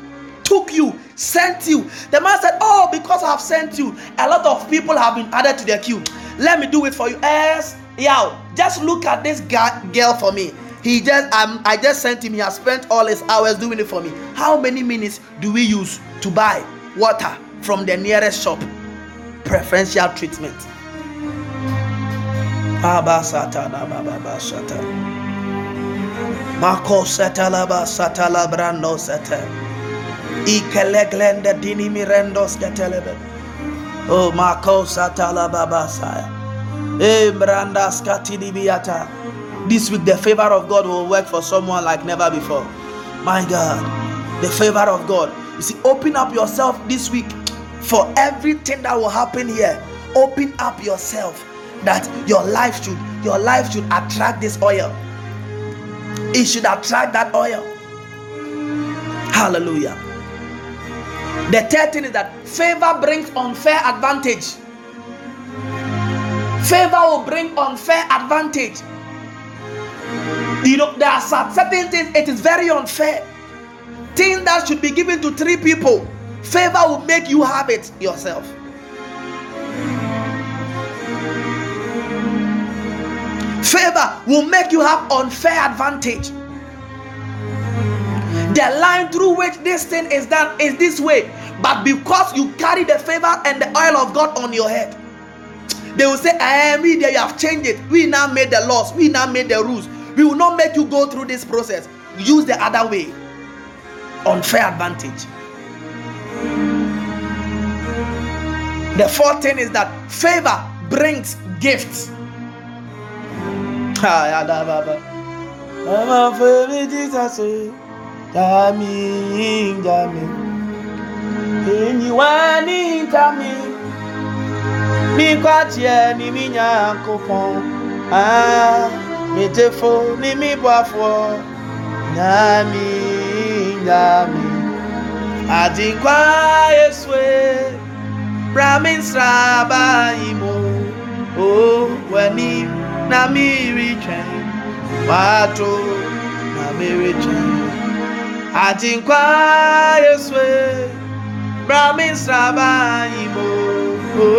took you, sent you. The man said, Oh, because I've sent you, a lot of people have been added to the queue. Let me do it for you. Yes, yeah, just look at this guy, girl for me. He just um, I just sent him, he has spent all his hours doing it for me. How many minutes do we use to buy water from the nearest shop? Preferential treatment. Mako setalaba satala brando sete. Ikeleglende dini mirendo sketelebe. Oh Mako satala baba saya. Eh branda skatini biata. This week the favor of God will work for someone like never before. My God, the favor of God. You see, open up yourself this week for everything that will happen here. Open up yourself that your life should your life should attract this oil it should attract that oil. Hallelujah. The third thing is that favor brings unfair advantage. Favor will bring unfair advantage. You know, there are certain things, it is very unfair. Things that should be given to three people, favor will make you have it yourself. Favor will make you have unfair advantage. The line through which this thing is done is this way, but because you carry the favor and the oil of God on your head, they will say, I am we you have changed it. We now made the laws, we now made the rules. We will not make you go through this process. Use the other way. Unfair advantage. The fourth thing is that favor brings gifts. Mi kwatie ni mi nyankopɔn ah mi tefo ni mi bɔfoɔ na mi nyame adinkwa yesue bra mi nsraba yi mu o wani na mi retwɛn wato na mi retwɛn adinkwa yesue bra mi nsraba yi mu o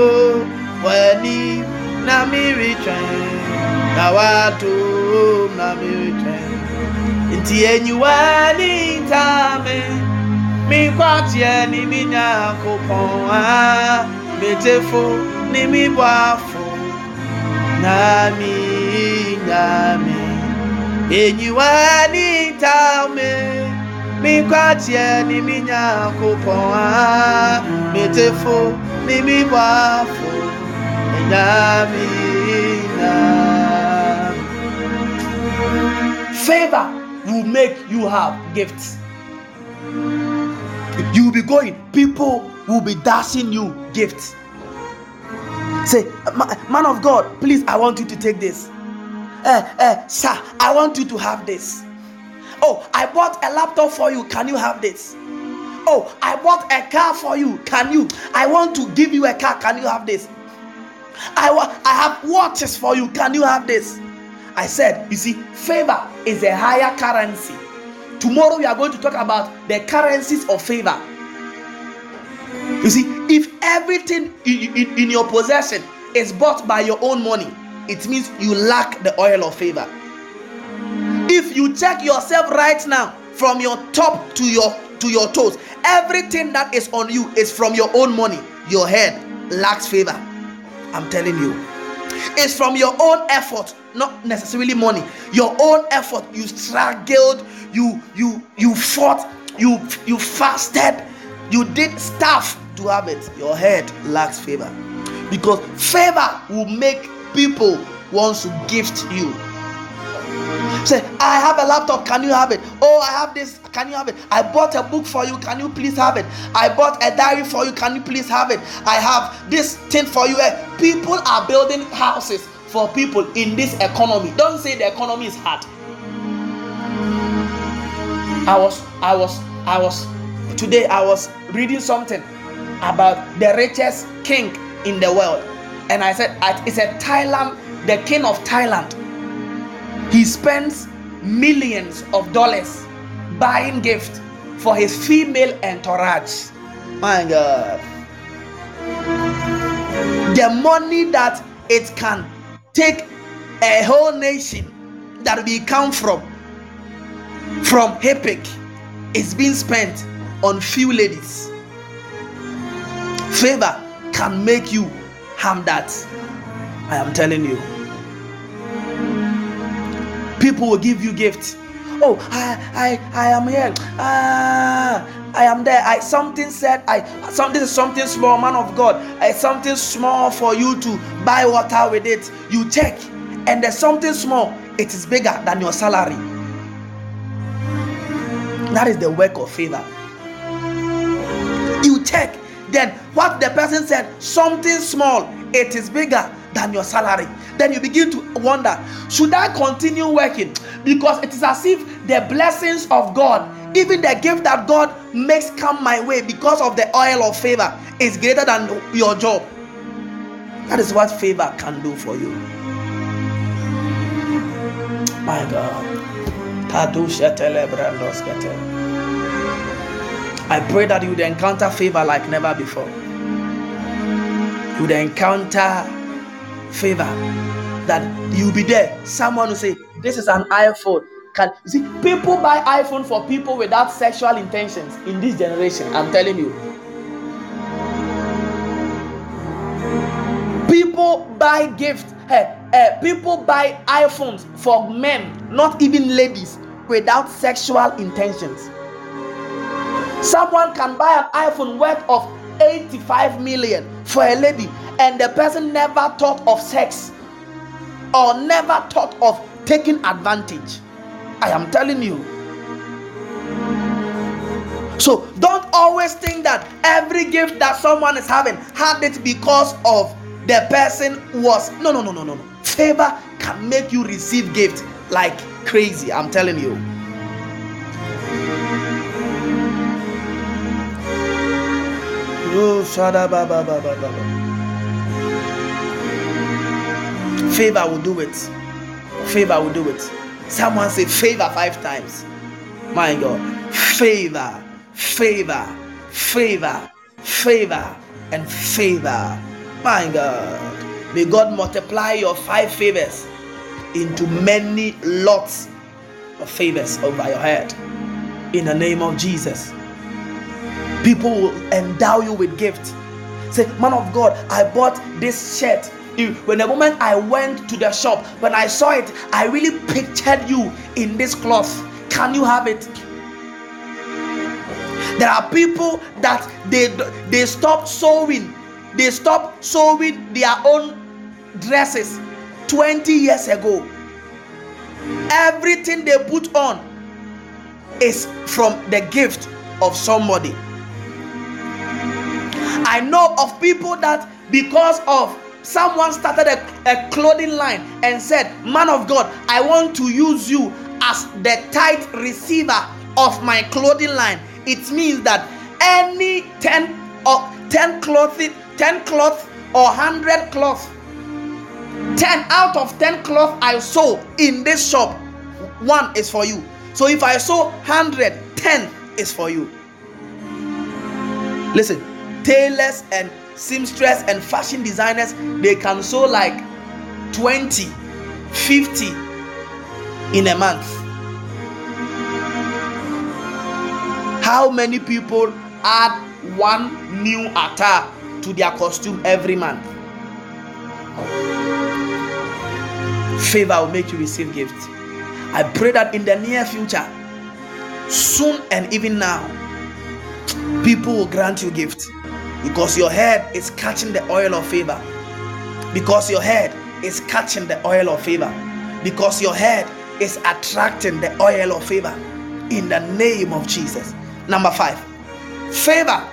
wani na miri twɛn na wato na miri twɛn nti enyiwa ni ntaame mi kwateɛ ni mi nyankopɔn a metefo ni mi bɔ afo na mi nyame enyiwa ni ntaame mi kwateɛ ni mi nyankopɔn a metefo ni mi bɔ afo. Favor will make you have gifts. You will be going, people will be dashing you gifts. Say, man of God, please, I want you to take this. Uh, uh, sir, I want you to have this. Oh, I bought a laptop for you. Can you have this? Oh, I bought a car for you. Can you? I want to give you a car. Can you have this? I, I have watches for you. Can you have this? I said, you see, favor is a higher currency. Tomorrow we are going to talk about the currencies of favor. You see, if everything in, in, in your possession is bought by your own money, it means you lack the oil of favor. If you check yourself right now from your top to your to your toes, everything that is on you is from your own money. Your head lacks favor. I'm telling you. It's from your own effort, not necessarily money. Your own effort. You struggled, you you you fought, you you fasted, you did stuff to have it. Your head lacks favor. Because favor will make people want to gift you Say, I have a laptop, can you have it? Oh, I have this, can you have it? I bought a book for you, can you please have it? I bought a diary for you, can you please have it? I have this thing for you. Eh, people are building houses for people in this economy. Don't say the economy is hard. I was, I was, I was, today I was reading something about the richest king in the world. And I said, it's a Thailand, the king of Thailand he spends millions of dollars buying gifts for his female entourage. My God. The money that it can take a whole nation that we come from, from Epic, is being spent on few ladies. Favor can make you harm that. I am telling you people will give you gifts oh i i i am here ah I am there. I something said I something is something small, man of God. I something small for you to buy water with it. You check, and there's something small. It is bigger than your salary. That is the work of favor. You check, then what the person said, something small, it is bigger than your salary. Then you begin to wonder, should I continue working? Because it is as if the blessings of God, even the gift that God makes come my way because of the oil of favor, is greater than your job. That is what favor can do for you. My God. I pray that you would encounter favor like never before. You would encounter favor that you'll be there. Someone will say, This is an iPhone. Can you see people buy iPhone for people without sexual intentions in this generation? I'm telling you. People buy gifts. Hey, hey, people buy iPhones for men, not even ladies, without sexual intentions. Someone can buy an iPhone worth of 85 million for a lady, and the person never thought of sex or never thought of taking advantage. I am telling you. So don't always think that every gift that someone is having had it because of the person was no no no no no. Favor can make you receive gift like crazy. I'm telling you. Oh, shada. Favor will do it. Favor will do it. Someone say favor five times. My God. Favor, favor, favor, favor, and favor. My God. May God multiply your five favors into many lots of favors over your head. In the name of Jesus. People will endow you with gifts. Say, man of God, I bought this shirt when the moment I went to the shop, when I saw it, I really pictured you in this cloth. Can you have it? There are people that they they stop sewing, they stop sewing their own dresses 20 years ago. Everything they put on is from the gift of somebody. I know of people that because of someone started a, a clothing line and said, Man of God, I want to use you as the tithe receiver of my clothing line. It means that any 10 or 10 clothing, 10 cloth or 100 cloth, 10 out of 10 cloth I sew in this shop, one is for you. So if I sew 100, 10 is for you. Listen, tailors and seamstress and fashion designers they can sew like 20 50 in a month. How many people add one new attire to their costume every month? Favor will make you receive gifts i pray that in the near future soon and even now people will grant you gifts because your head is catching the oil of favor. Because your head is catching the oil of favor. Because your head is attracting the oil of favor. In the name of Jesus. Number five, favor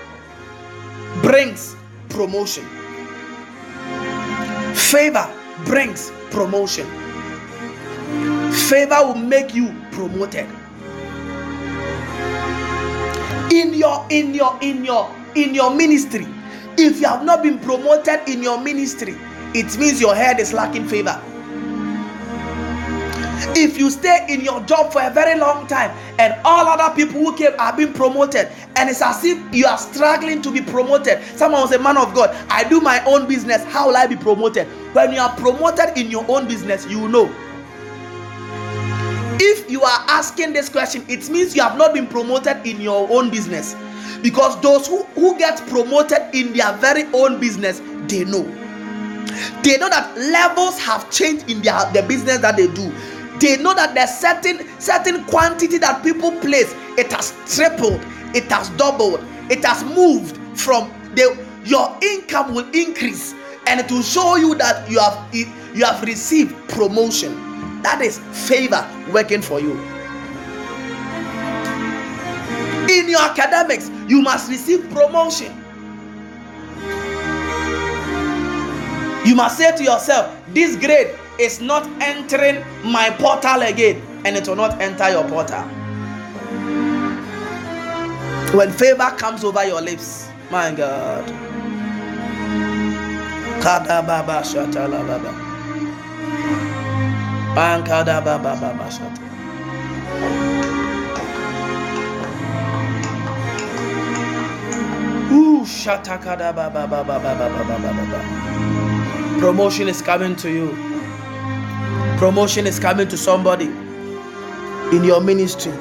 brings promotion. Favor brings promotion. Favor will make you promoted. In your, in your, in your in your ministry. If you have not been promoted in your ministry, it means your head is lacking favor. If you stay in your job for a very long time and all other people who came are being promoted, and it's as if you are struggling to be promoted, someone was a man of God. I do my own business. How will I be promoted? When you are promoted in your own business, you know. If you are asking this question, it means you have not been promoted in your own business because those who, who get promoted in their very own business they know. They know that levels have changed in their the business that they do. They know that there's certain certain quantity that people place it has tripled it has doubled it has moved from the your income will increase and it will show you that you have you have received promotion. That is favor working for you in your academics you must receive promotion. You must say to yourself this grade is not entering my portal again and it will not enter your portal. When favor comes over your lips my god Promotion is coming to you. Promotion is coming to somebody in your ministry.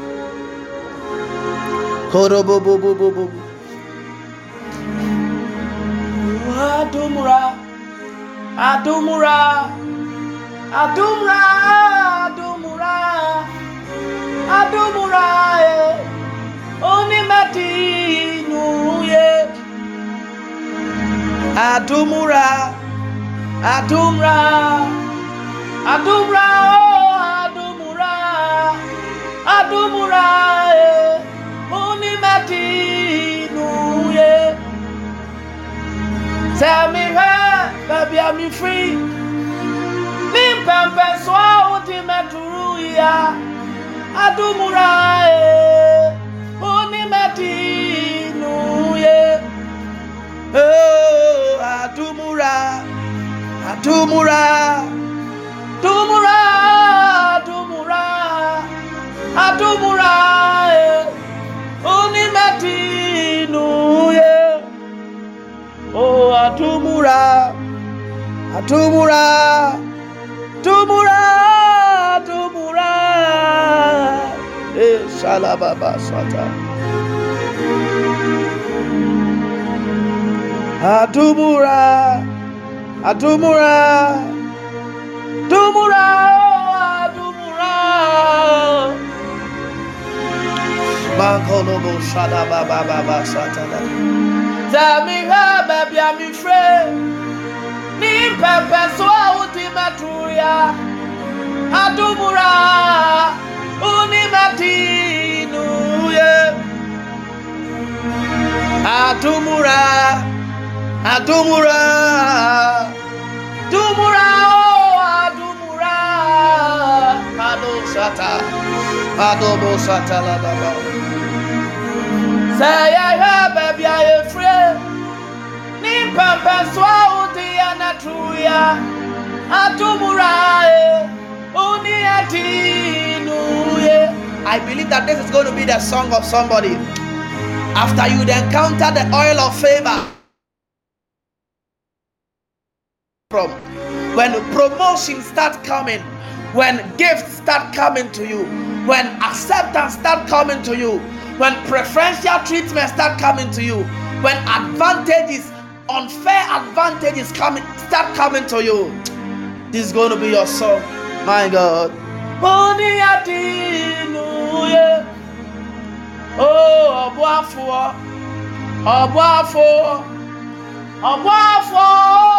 Adumra, Adumra, Adumra, Adumra, Adumra, Onimati Nuye, Adumura, Adumra, Adumra, oh, Adumra, Adumra, Onimati Nuye. Tell me where, baby, I'm free. Nimpempe swa ultimate ya Adumura e Unimeti oh, Adumura, Adumura, Dumura Dumura Adumura e Unimeti nuye oh, Adumura, Adumura, Adumura, Adumura, eh, Shalababa Sata. Adumura, Adumura, Dumura oh, Dumura Bankolobo Shalababa Baba Sata. Tell me where, baby, I'm free. Nimpempe swa ultimate ya Adumura Unimeti nuye Adumura, Adumura, Dumura oh Adumura Ado Sata, Adobo Sata la Baba. Say I have baby I free Nimpempe swa ultimate ya Adumura eh, Unimeti nuye I believe that this is going to be the song of somebody. After you encounter the oil of favor, from when promotion start coming, when gifts start coming to you, when acceptance start coming to you, when preferential treatment start coming to you, when advantages, unfair advantages coming start coming to you. This is going to be your song. My God. Oh, ọ̀bọ afọ, ọ̀bọ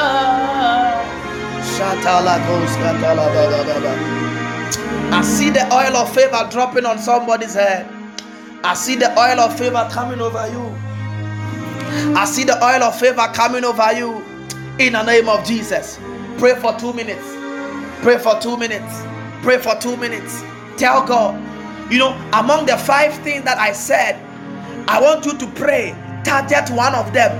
I see the oil of favor dropping on somebody's head. I see the oil of favor coming over you. I see the oil of favor coming over you. In the name of Jesus. Pray for two minutes. Pray for two minutes. Pray for two minutes. Tell God, you know, among the five things that I said, I want you to pray. Target one of them.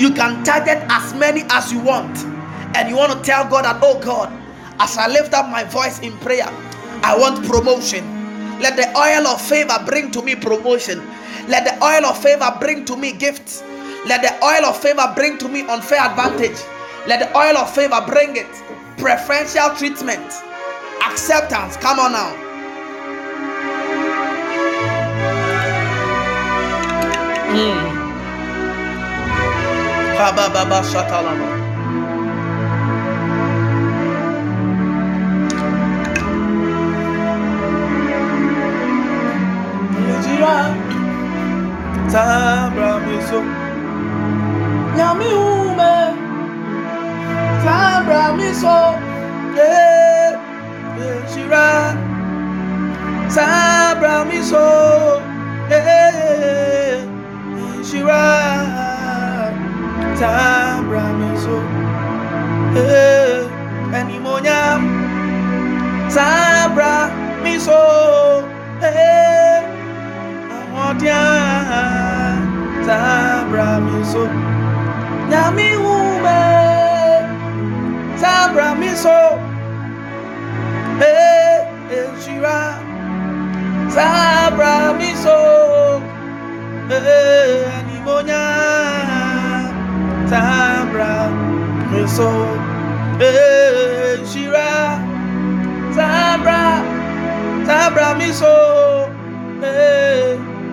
You can target as many as you want. And you want to tell God that, oh God, as I lift up my voice in prayer, I want promotion. Let the oil of favor bring to me promotion. Let the oil of favor bring to me gifts. Let the oil of favor bring to me unfair advantage. Let the oil of favor bring it. Preferential treatment. Acceptance. Come on now. Mm. Kabababa shatalama. Ejira Tabra miso. nyami ume mi so. Eh shira. Sabra mi so. Eh shira. Sabra mi so. Eh animonyam sabra mi so. Eh awodia sabra mi so nyami wume sabra mi so eh eshira sabra mi so eh animonya. Sabra mi so eh eshira sabra sabra mi so eh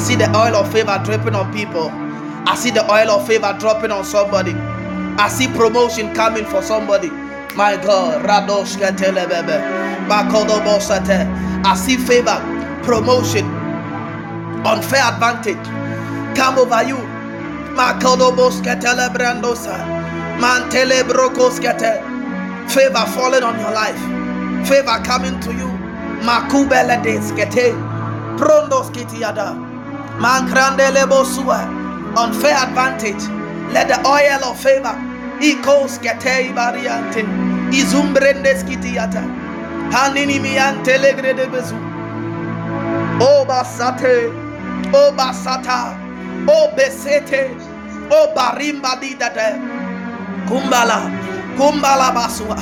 see the oil of favor dripping on people. I see the oil of favor dropping on somebody. I see promotion coming for somebody. My God, Radosh Ketelebebe, Makodo Bosate. I see favor, promotion, unfair advantage come over you. Makodo Bosketele Brandosa, Mantele Brokoskete. Favor falling on your life, favor coming to you. Makubele Deskete, bosua. Unfair advantage. Let the oil of favor. Ikos ketei variante. Izumbrendes kitiata. Hanini miante legrede bezu. O basate. O basata. O besete. O barimba didate. Kumbala. Kumbala basua.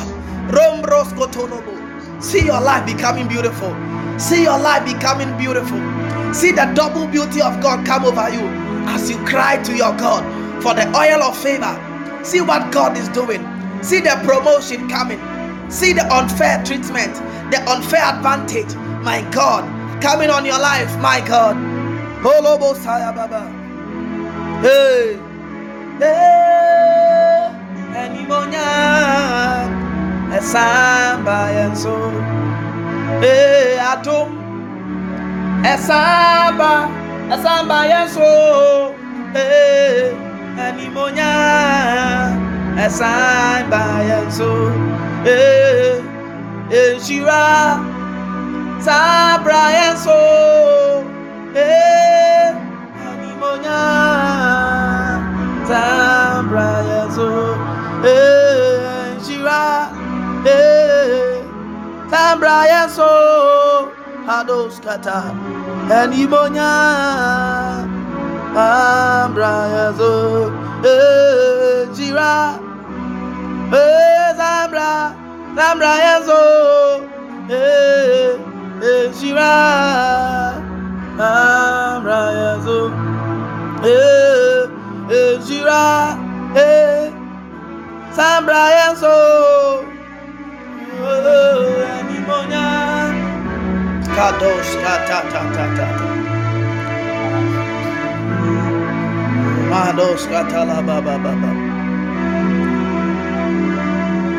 Rombros kotonobo. See your life becoming beautiful. See your life becoming beautiful. See the double beauty of God come over you as you cry to your God for the oil of favor. See what God is doing. See the promotion coming. See the unfair treatment, the unfair advantage. My God, coming on your life. My God. Holobo saya baba. Hey. Hey. Essa samba, é samba, é show. É, é mimonha, é samba, é. É, é gira, sabra, é show. É, é mimonha, sabra, é show. É, gira, é, sabra, é show. Hados kata Enibonya Ambrayazo Eh Jira Zambra Zambrayazo Eh Jira Ambrayazo Eh Jira Zambrayazo Oh Enibonya Kadosh kata ta ta ta. Mados kata la ba ba ba ba.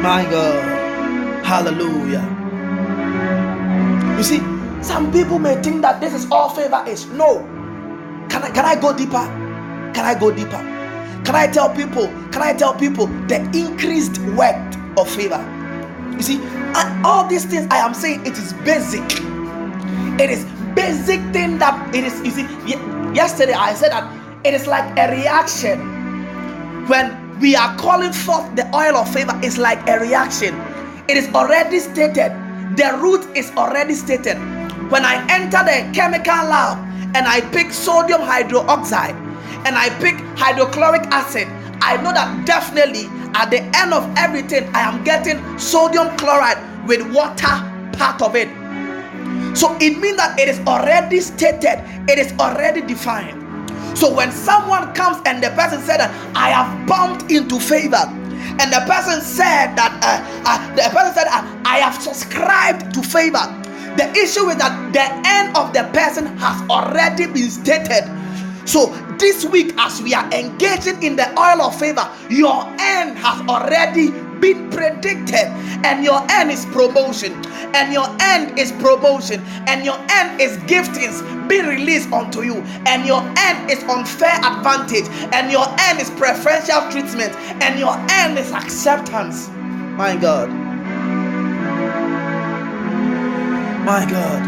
My God, Hallelujah. You see, some people may think that this is all favor is. No. Can I can I go deeper? Can I go deeper? Can I tell people? Can I tell people the increased work of favor? You see, all these things I am saying it is basic it is basic thing that it is see yesterday i said that it is like a reaction. When we are calling forth the oil of favor it's like a reaction. It is already stated. The root is already stated. When i enter the chemical lab and i pick sodium hydroxide and i pick hydrochloric acid i know that definitely at the end of everything i am getting sodium chloride with water part of it so it means that it is already stated, it is already defined. So when someone comes and the person said that I have bumped into favor, and the person said that uh, uh, the person said, uh, I have subscribed to favor. The issue is that the end of the person has already been stated. So this week, as we are engaging in the oil of favor, your end has already been predicted, and your end is promotion, and your end is promotion, and your end is giftings be released unto you, and your end is unfair advantage, and your end is preferential treatment, and your end is acceptance. My God. My God.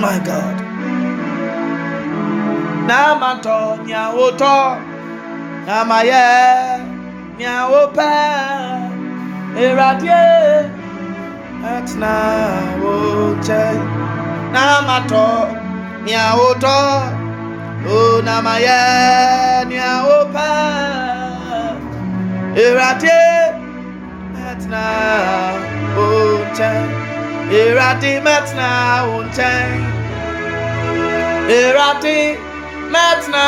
My God. Namato nyawoto amaye nyawopa eradie atna woche. Namato nyawoto o namaye nyawopa eradie atna woche. Eradie matna woche. Eradie matna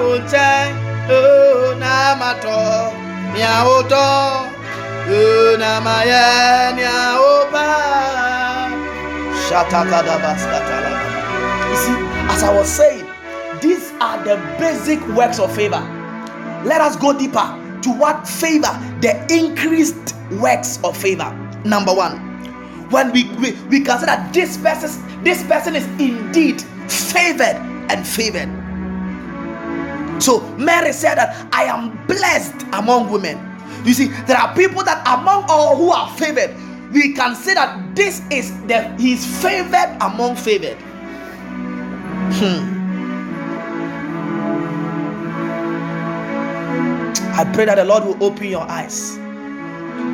woche. Oh, namato miaoto namaya niaopa shatakadabaskatala you see as i was saying these are the basic works of favor. Let us go deeper to what favor the increased works of favor. Number one when we, we, we consider this person this person is indeed favored and favored so Mary said that I am blessed among women. You see, there are people that among all who are favored, we can say that this is the he's favored among favored. Hmm. I pray that the Lord will open your eyes.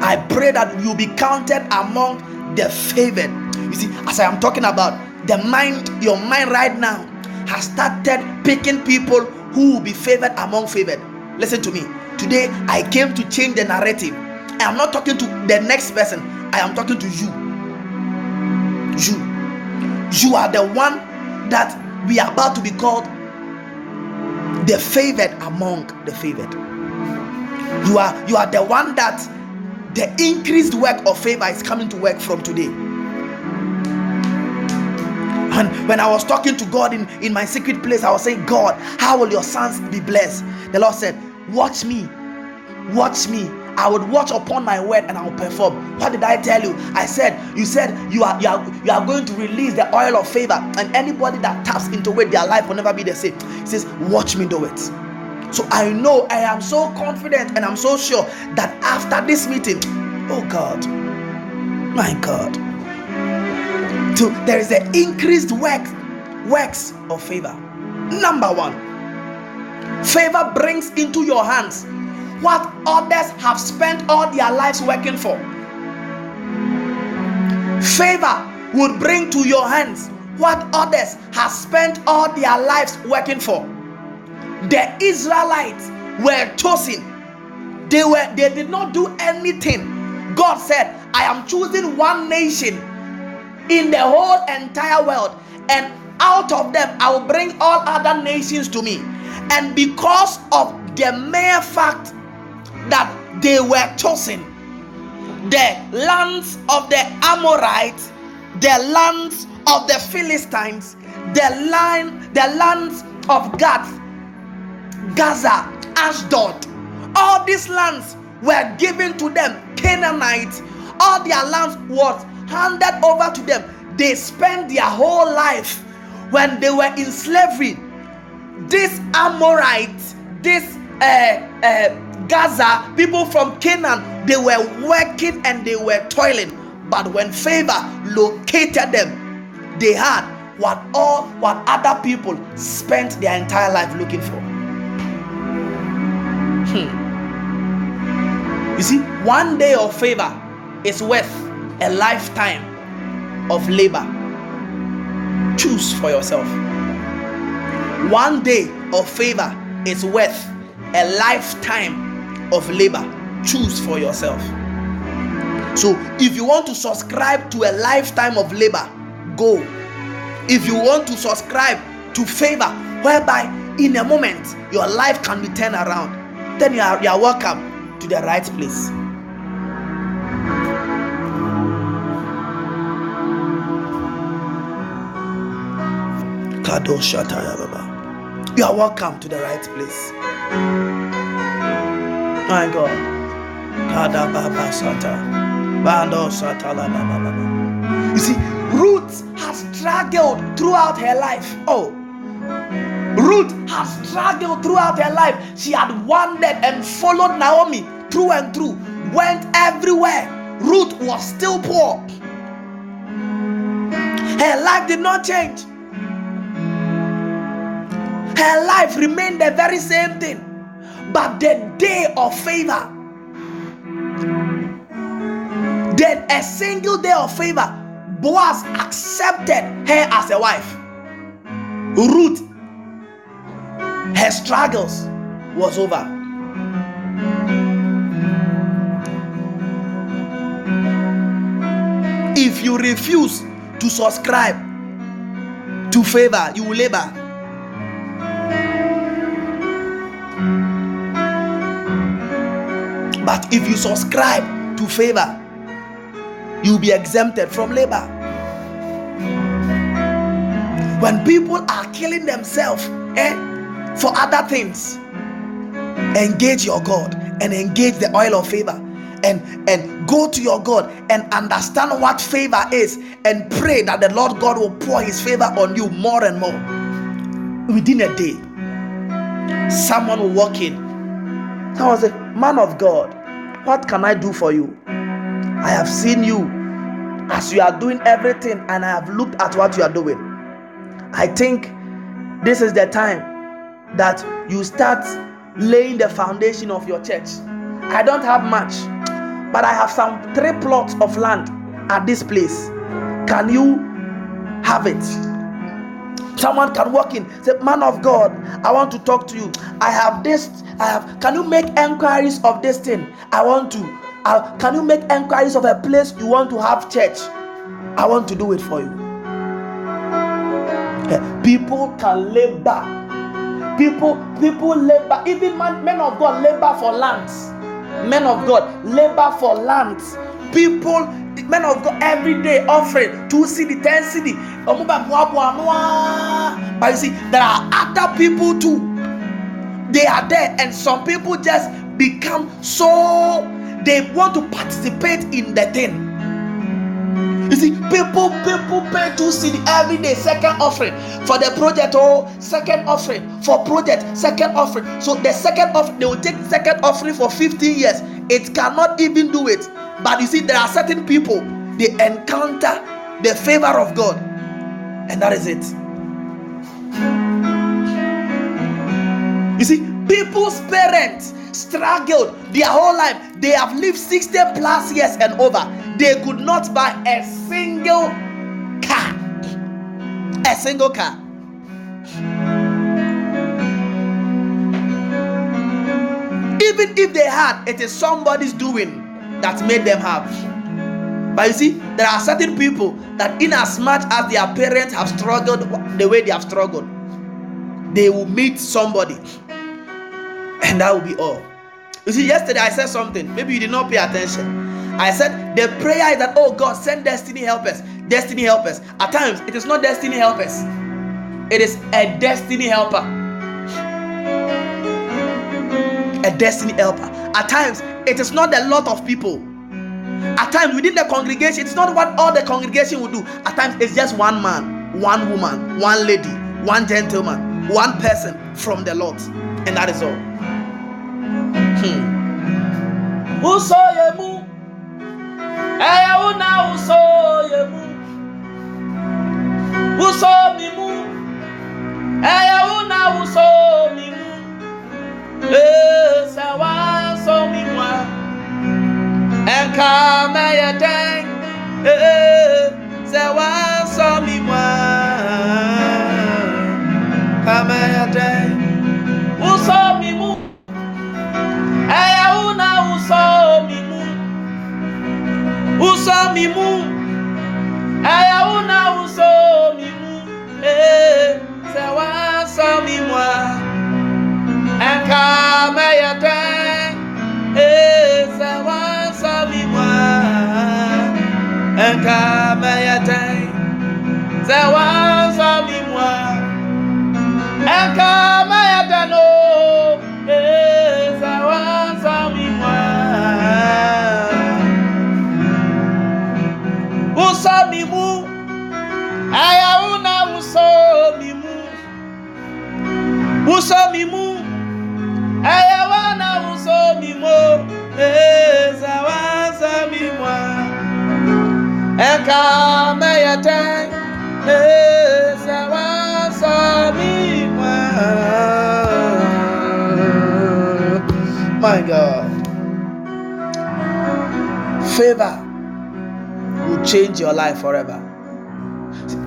I pray that you'll be counted among the favored. You see, as I am talking about the mind, your mind right now has started picking people who will be favored among favored. Listen to me. Today, I came to change the narrative. I am not talking to the next person, I am talking to you. You. You are the one that we are about to be called the favored among the favored. You are you are the one that the increased work of favor is coming to work from today. And when I was talking to God in, in my secret place, I was saying, God, how will your sons be blessed? The Lord said, Watch me, watch me. I would watch upon my word and I will perform. What did I tell you? I said, You said you are you are you are going to release the oil of favor, and anybody that taps into it, their life will never be the same. He says, Watch me do it. So I know I am so confident and I'm so sure that after this meeting, oh God, my God, to there is an increased work works of favor. Number one, favor brings into your hands what others have spent all their lives working for. Favor would bring to your hands what others have spent all their lives working for. The Israelites were chosen. They were they did not do anything. God said, I am choosing one nation in the whole entire world, and out of them I will bring all other nations to me. And because of the mere fact that they were chosen, the lands of the Amorites, the lands of the Philistines, the land, the lands of Gath, Gaza, Ashdod, all these lands were given to them. Canaanites, all their lands was handed over to them. They spent their whole life when they were in slavery. These Amorites, this uh, uh, Gaza, people from Canaan, they were working and they were toiling. But when favor located them, they had what all what other people spent their entire life looking for. Hmm. You see, one day of favor is worth a lifetime of labor. Choose for yourself. One day of favor is worth a lifetime of labor. Choose for yourself. So, if you want to subscribe to a lifetime of labor, go. If you want to subscribe to favor, whereby in a moment, your life can be turned around. Then you are, you are welcome to the right place. You are welcome to the right place. My God. You see, Ruth has struggled throughout her life. Oh, Ruth has struggled throughout her life. She had wandered and followed Naomi through and through, went everywhere. Ruth was still poor. Her life did not change. Her life remained the very same thing. But the day of favor, then a single day of favor, Boaz accepted her as a wife. Ruth, her struggles was over. If you refuse to subscribe to favor, you will labor. But if you subscribe to favor, you'll be exempted from labor. When people are killing themselves eh, for other things, engage your God and engage the oil of favor and and go to your God and understand what favor is and pray that the Lord God will pour his favor on you more and more within a day someone will walk in someone say man of God what can I do for you? I have seen you as you are doing everything, and I have looked at what you are doing. I think this is the time that you start laying the foundation of your church. I don't have much, but I have some three plots of land at this place. Can you have it? Someone can walk in, say, Man of God, I want to talk to you. I have this, I have. Can you make enquiries of this thing? I want to. Can you make enquiries of a place you want to have church? I want to do it for you. Yeah. People can labor. People, people labor. Even man, men of God labor for lands. Men of God labor for lands. People men of God every day offering two city, ten city. But you see, there are other people too. They are there, and some people just become so they want to participate in the thing. You see, people people pay two city every day, second offering for the project, oh, second offering for project, second offering. So the second offering, they will take second offering for 15 years. It cannot even do it. But you see, there are certain people, they encounter the favor of God, and that is it. You see, people's parents struggled their whole life. They have lived 60 plus years and over. They could not buy a single car. A single car. Even if they had, it is somebody's doing that made them have. But you see, there are certain people that, in as much as their parents have struggled the way they have struggled, they will meet somebody, and that will be all. You see, yesterday I said something, maybe you did not pay attention. I said the prayer is that, oh God, send destiny helpers, destiny helpers. At times, it is not destiny helpers, it is a destiny helper. A destiny helper. At times, it is not a lot of people. At times within the congregation, it's not what all the congregation will do. At times, it's just one man, one woman, one lady, one gentleman, one person from the Lord, and that is all. Hmm. Usoyemu, eyauna usoyemu, usomimu, eyauna usomimu, esawa somimwa. ɛnka mɛyɛ dɛn ee sɛ wansɔ mi mu uso mimu uso mimu aya una uso mimu eh se wa so mimu a enka me ya eh se wa so mimu a enka me ya te se wa so mimu enka Wosọ mi ẹ̀yàwó náà wosọ mi mu wosọ mi ẹ̀yàwó náà wosọ mi wọ́n sọ mi mẹ́yẹ̀tẹ́ sẹ wọ́n sọ mi mu. My God. Favor will change your life forever.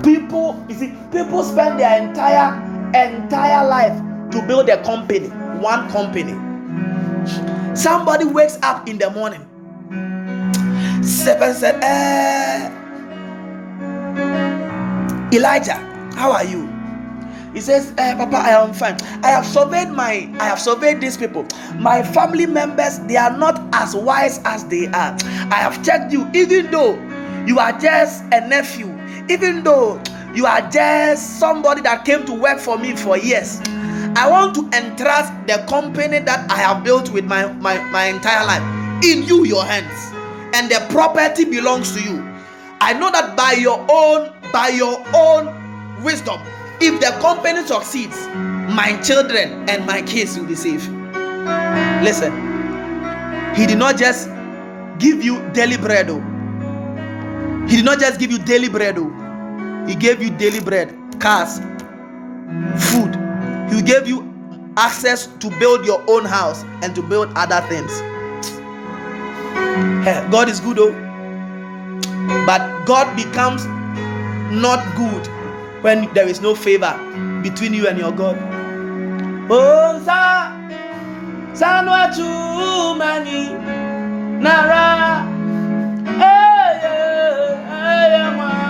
People, you see, people spend their entire entire life to build a company, one company. Somebody wakes up in the morning. Seven said, eh, Elijah, how are you? He says, eh, Papa, I am fine. I have surveyed my, I have surveyed these people. My family members, they are not as wise as they are. I have checked you, even though you are just a nephew, even though you are just somebody that came to work for me for years. I want to entrust the company that I have built with my, my, my entire life in you, your hands. And the property belongs to you. I know that by your own, by your own wisdom, if the company succeeds, my children and my kids will be safe. Listen, he did not just give you daily bread. Oh. He did not just give you daily bread. Oh. He gave you daily bread, cars, food. He gave you access to build your own house and to build other things. Hey, God is good, oh. But God becomes not good when there is no favor between you and your God. Oh, sa, sanwa chumani, nara, eh, eh, eh, mwa,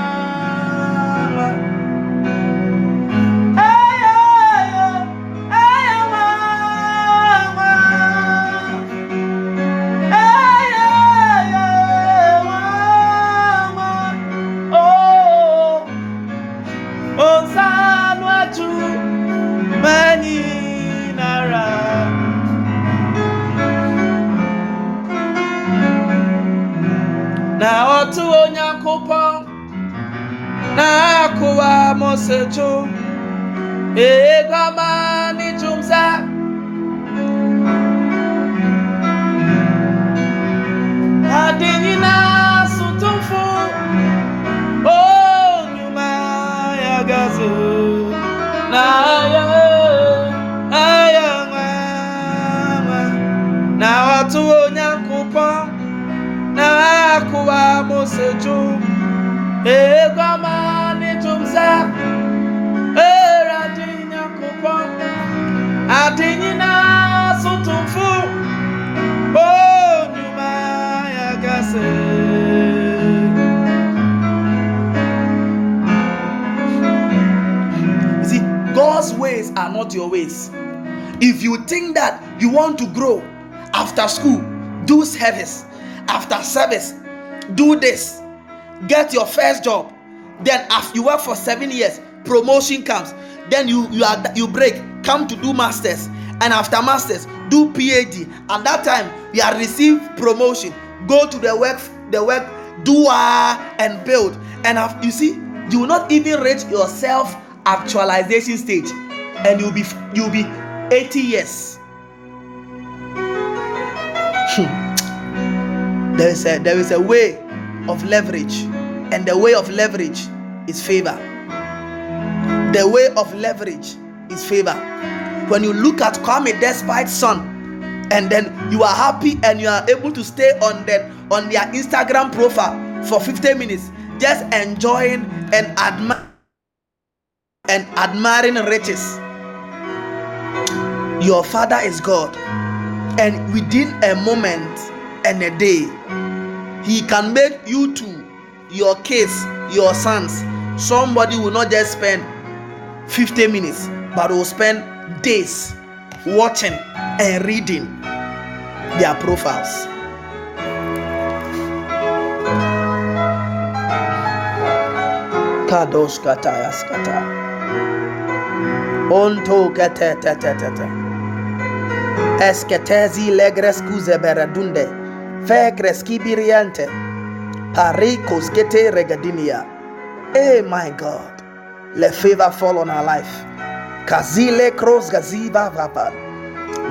after school, do service. After service, do this. Get your first job. Then, after you work for seven years, promotion comes. Then you you are you break, come to do masters, and after masters, do PhD. At that time, you are receive promotion. Go to the work, the work, do and build. And af- you see, you will not even reach your self actualization stage, and you'll be you'll be 80 years. There is a there is a way of leverage, and the way of leverage is favor. The way of leverage is favor. When you look at Kwame Despite's son, and then you are happy and you are able to stay on the on their Instagram profile for 15 minutes, just enjoying and admi- and admiring riches. Your father is God, and within a moment and a day, he can make you two, your kids, your sons. Somebody will not just spend 50 minutes, but will spend days watching and reading their profiles. Kadosh katayas kata. Onto kete te te te te. Esketezi legres kete regadinia. My God. Let favor fall on our life. Kazile cross gaziva vapa.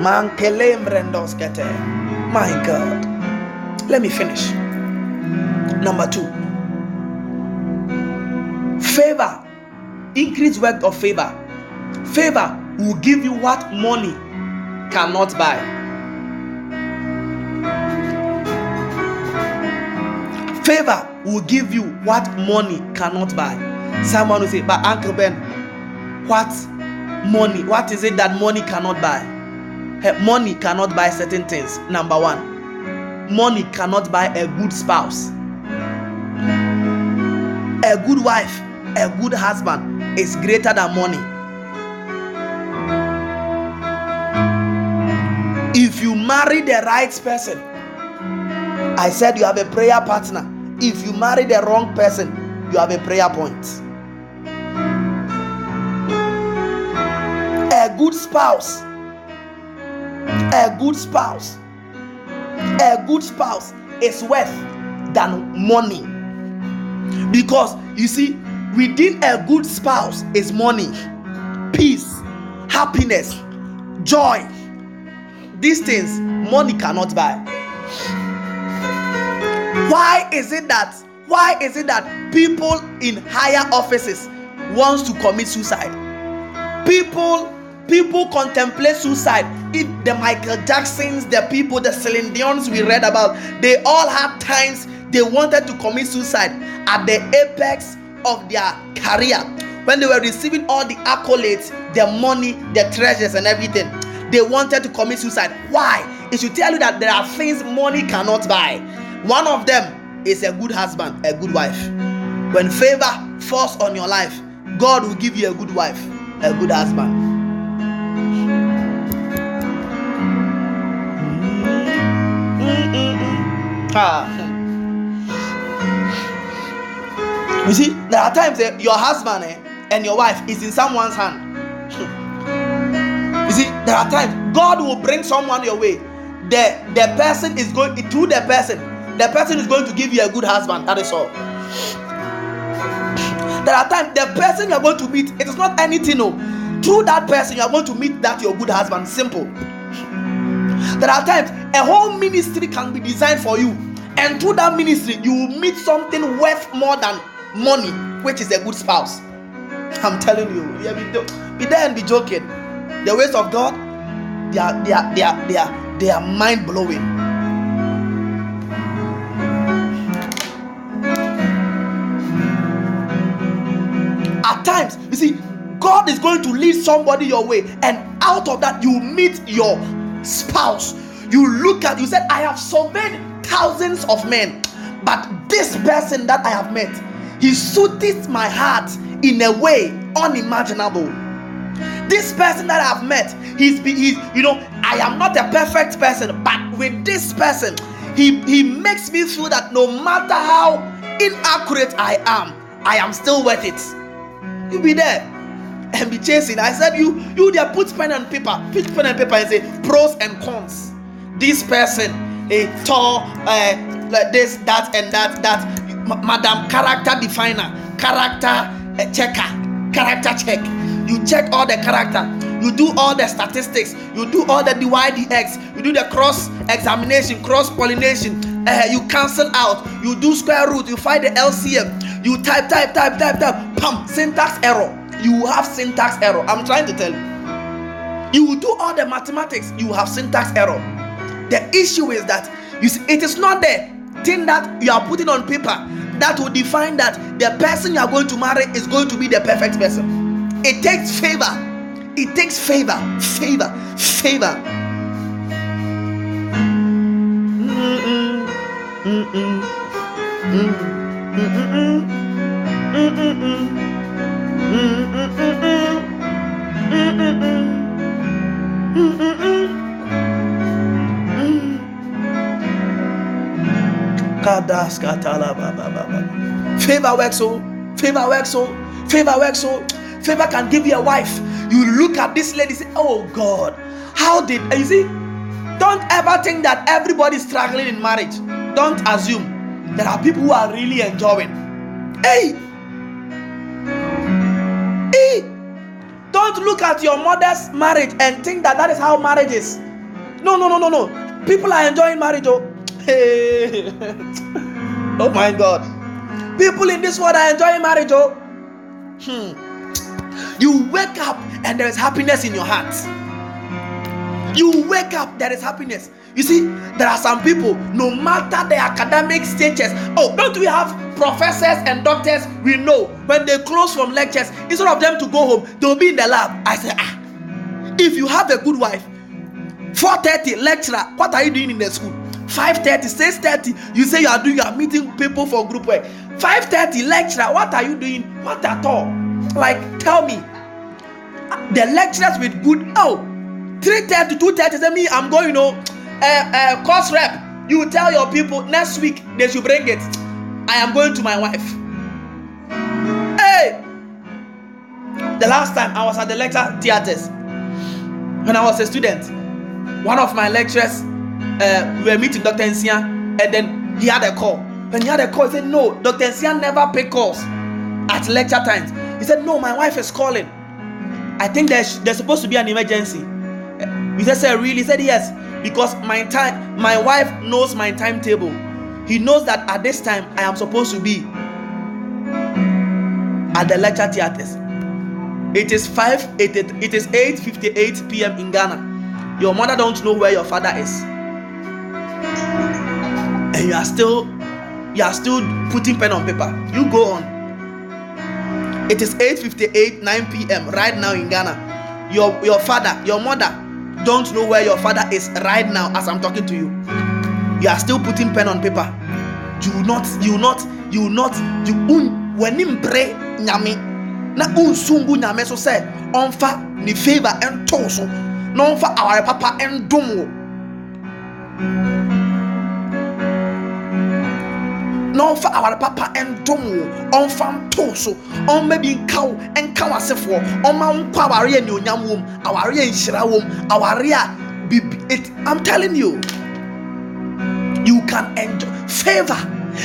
Mankelem brendos kete. My God. Let me finish. Number two. Favor. Increase work of favor. Favor will give you what money cannot buy. Favor will give you what money cannot buy. Someone will say, But Uncle Ben, what money? What is it that money cannot buy? Money cannot buy certain things. Number one, money cannot buy a good spouse. A good wife, a good husband is greater than money. If you marry the right person, I said you have a prayer partner. If you marry the wrong person, you have a prayer point. A good spouse, a good spouse, a good spouse is worth than money. Because you see, within a good spouse is money, peace, happiness, joy. These things money cannot buy. Why is it that why is it that people in higher offices wants to commit suicide? People people contemplate suicide. If the Michael Jacksons, the people, the Celine Dion's we read about, they all had times they wanted to commit suicide at the apex of their career when they were receiving all the accolades, the money, the treasures, and everything. They wanted to commit suicide. Why? It should tell you that there are things money cannot buy. One of them is a good husband, a good wife. When favor falls on your life, God will give you a good wife, a good husband. Ah. You see, there are times your husband eh, and your wife is in someone's hand. There are times God will bring someone your way. The the person is going through the person. The person is going to give you a good husband. That is all. There are times the person you are going to meet, it is not anything. No, through that person you are going to meet that your good husband. Simple. There are times a whole ministry can be designed for you, and through that ministry you will meet something worth more than money, which is a good spouse. I'm telling you, yeah, be, be there and be joking. The ways of God, they are they are they are they are, they are mind blowing. At times, you see, God is going to lead somebody your way, and out of that, you meet your spouse. You look at, you said, I have surveyed thousands of men, but this person that I have met, he suited my heart in a way unimaginable. This person that I've met, he's, he's you know, I am not a perfect person, but with this person, he, he makes me feel that no matter how inaccurate I am, I am still worth it. You be there and be chasing. I said, you you there put pen and paper, put pen and paper and say pros and cons. This person, a tall, uh, like this, that, and that, that. Madam character definer, character uh, checker, character check. You check all the character. You do all the statistics. You do all the DYDX. You do the cross examination, cross pollination. Uh, you cancel out. You do square root. You find the LCM. You type, type, type, type, type. Pump syntax error. You have syntax error. I'm trying to tell you. You do all the mathematics. You have syntax error. The issue is that you see, it is not the thing that you are putting on paper that will define that the person you are going to marry is going to be the perfect person. It takes favor. It takes favor, favor, favor. Favor works so Favor works so. Favor works so. Favor can give you a wife. You look at this lady, say, "Oh God, how did you see?" Don't ever think that everybody is struggling in marriage. Don't assume there are people who are really enjoying. Hey, hey, don't look at your mother's marriage and think that that is how marriage is. No, no, no, no, no. People are enjoying marriage. Oh, hey. oh my God. People in this world are enjoying marriage. Oh, hmm. You wake up and there is happiness in your heart. You wake up, there is happiness. You see, there are some people, no matter the academic stages. Oh, don't we have professors and doctors? We know when they close from lectures, instead of them to go home, they'll be in the lab. I say, ah, if you have a good wife, 4:30 lecturer, what are you doing in the school? 5:30, 6:30, you say you are doing, you are meeting people for group work. 5:30 lecturer, what are you doing? What at all? Like, tell me. The lecturers with good oh 3:30 to 2:30 say me i'm going you know uh, uh, course rep you tell your people next week they should bring it i am going to my wife hey the last time i was at the lecture theaters when i was a student one of my lecturers uh, we were meeting dr nsia and then he had a call when he had a call he said no dr nsia never pick calls at lecture times he said no my wife is calling i think there's, there's supposed to be an emergency we said, Sir, really? He said, Yes, because my time, my wife knows my timetable. He knows that at this time I am supposed to be at the lecture theaters. It is 5 it, it is 8:58 p.m. in Ghana. Your mother don't know where your father is. And you are still you are still putting pen on paper. You go on. It is 8:58 9 p.m. right now in Ghana. Your your father, your mother don't know where your father is right now as I'm talking to you. You are still putting pen on paper. You not, you not, you not, you un him pray nyame na unsungu nyame so say onfa ni favor and so na onfa our papa and wo na ɔmfa aware papa ndom wo ɔmfa nto so ɔmma bi nka wo nka w'asefoɔ ɔmma nkɔ aware yɛ nnuonyam wom aware yɛ nhyira wom aware a bibi it i'm telling you. You can enjoy favor.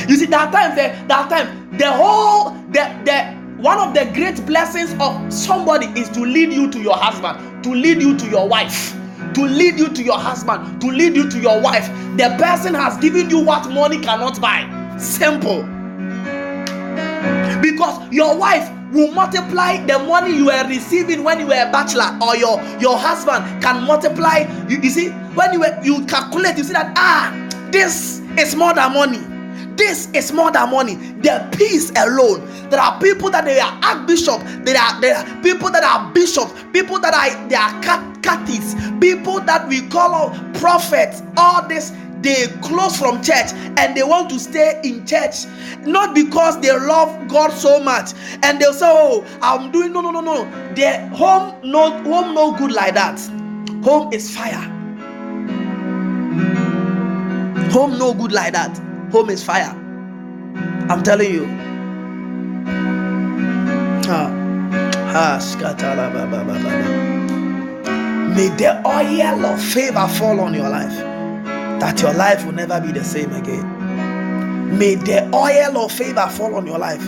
You see that time there that time the whole the the one of the great blessings of somebody is to lead you to your husband to lead you to your wife to lead you to your husband to lead you to your wife. The person has given you what money cannot buy Simple. Because your wife will multiply the money you were receiving when you were a bachelor, or your, your husband can multiply. You, you see, when you were, you calculate, you see that ah, this is more than money. This is more than money. The peace alone. There are people that they are archbishop. There are there are people that are bishops. People that are they are catholics. People that we call prophets. All this they close from church and they want to stay in church not because they love god so much and they'll say oh i'm doing no no no no. Their home no home no good like that. Home is fire. Home no good like that. Home is fire. I'm telling you. May the oil of favor fall on your life that your life will never be the same again. May the oil of favor fall on your life.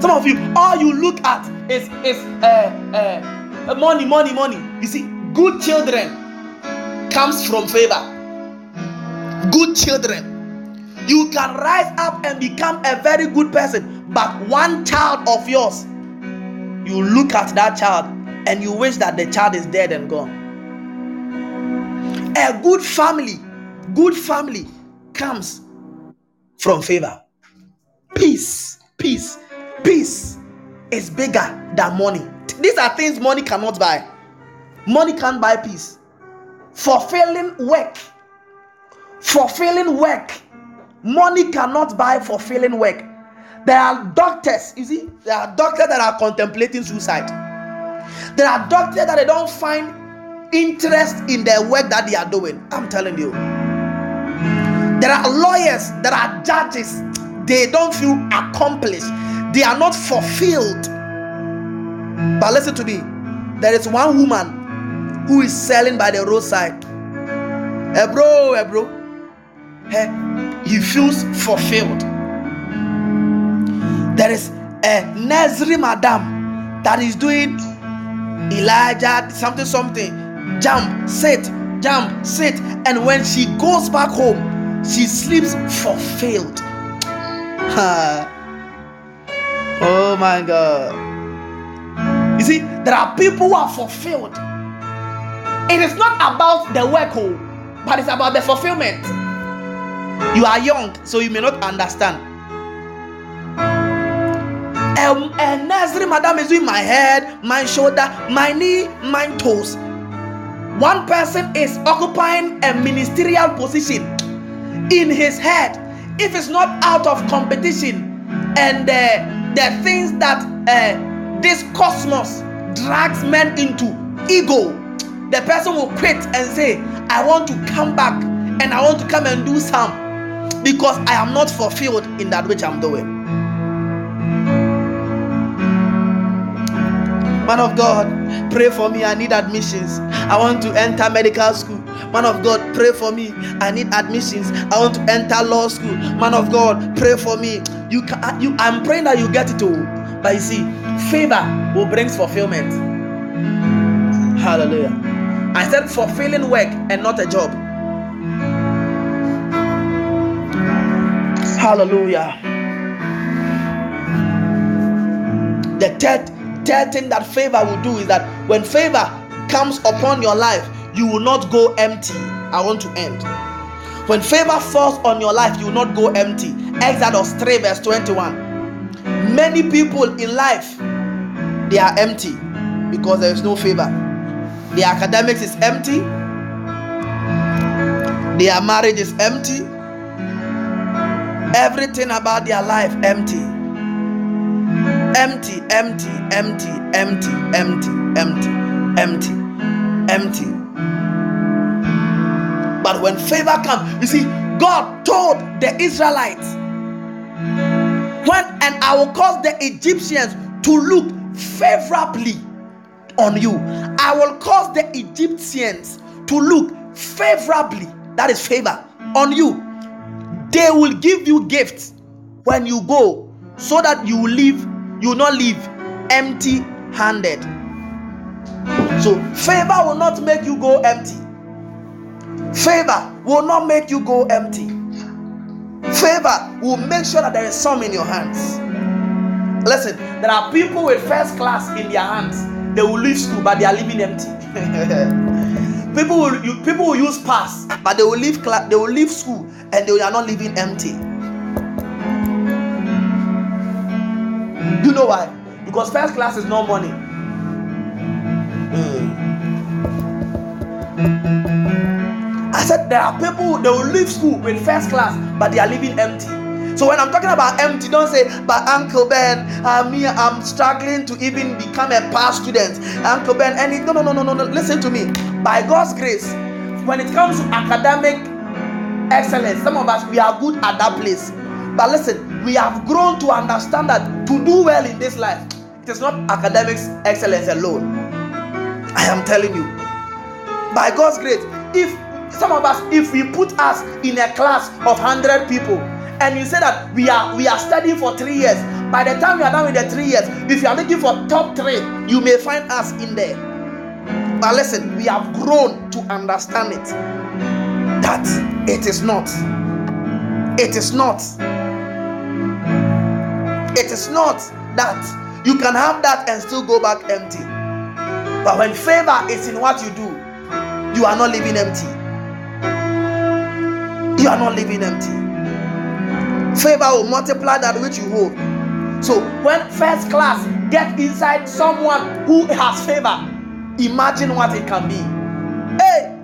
Some of you, all you look at is is uh, uh, money, money, money. You see, good children comes from favor. Good children. You can rise up and become a very good person, but one child of yours, you look at that child and you wish that the child is dead and gone. A good family good family comes from favor. Peace, peace, peace is bigger than money. These are things money cannot buy. Money can't buy peace. Fulfilling work, fulfilling work. Money cannot buy fulfilling work. There are doctors, you see, there are doctors that are contemplating suicide. There are doctors that they don't find interest in their work that they are doing. I'm telling you. There are lawyers, there are judges, they don't feel accomplished. they are not fulfilled. But listen to me. There is one woman who is selling by the roadside. Hey bro, hey bro. Hey, he feels fulfilled. There is a nursery madam that is doing Elijah something something. Jump, sit, jump, sit. And when she goes back home, she sleeps fulfilled. oh my God. You see, there are people who are fulfilled. It is not about the work, oh, but it's about the fulfillment. You are young, so you may not understand. A, a nursery madam is doing my head, my shoulder, my knee, my toes. One person is occupying a ministerial position in his head. If it's not out of competition and uh, the things that uh, this cosmos drags men into, ego, the person will quit and say, I want to come back and I want to come and do some because I am not fulfilled in that which I'm doing. Man of God, pray for me. I need admissions. I want to enter medical school. Man of God, pray for me. I need admissions. I want to enter law school. Man of God, pray for me. You can ah, you I'm praying that you get it all. But you see, favor will bring fulfillment. Hallelujah. I said fulfilling work and not a job. Hallelujah. The third third thing that favor will do is that when favor comes upon your life, you will not go empty. I want to end. When favor falls on your life, you will not go empty. Exodus 3, verse 21. Many people in life they are empty because there is no favor. Their academics is empty, their marriage is empty, everything about their life empty empty, empty, empty, empty, empty, empty, empty, empty. But when favor comes, you see, God told the Israelites, when and I will cause the Egyptians to look favorably on you. I will cause the Egyptians to look favorably, that is favor, on you. They will give you gifts when you go so that you live you will not leave empty handed. So, favor will not make you go empty. Favor will not make you go empty. Favor will make sure that there is some in your hands. Listen, there are people with first class in their hands. They will leave school, but they are leaving empty. people will people will use pass, but they will leave class, they will leave school, and they are not leaving empty. You know why? Because first class is no money. I said there are people they will leave school with first class, but they are living empty. So when I'm talking about empty, don't say, but Uncle Ben, uh, me, I'm struggling to even become a past student. Uncle Ben, any no, no, no, no, no, no. Listen to me. By God's grace, when it comes to academic excellence, some of us we are good at that place. But listen, we have grown to understand that to do well in this life, it is not academics excellence alone. I am telling you. By God's grace, if some of us, if we put us in a class of 100 people, and you say that we are we are studying for three years, by the time we are done with the three years, if you are looking for top three, you may find us in there. But listen, we have grown to understand it that it is not. It is not it is not that you can have that and still go back empty. But when favor is in what you do, you are not living empty. You are not living empty. Favor will multiply that which you hold. So when first class get inside someone who has favor, imagine what it can be. Hey,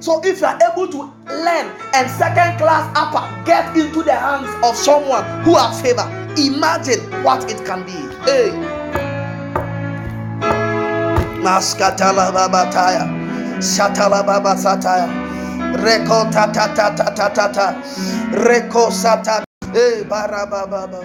so if you are able to learn and second class upper get into the hands of someone who has favor, imagine what it can be. Hey. Maskatala babataya. Shatala baba sataya. Reko ta ta ta ta ta ta ta. Reko sata. Eh, hey barababa.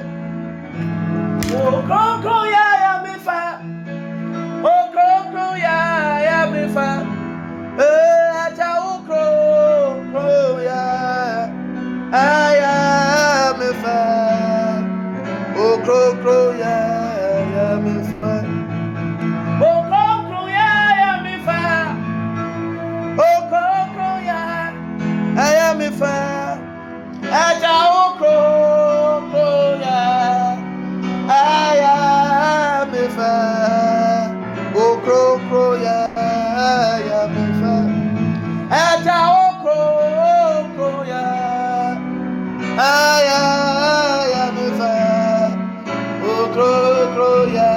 okoko ya ẹyẹ mi fẹ ẹja okoko ya ẹyẹ mi fẹ okoko ya ẹyẹ mi fẹ ẹja okoko ya ẹyẹ ẹyẹ mi fẹ ya.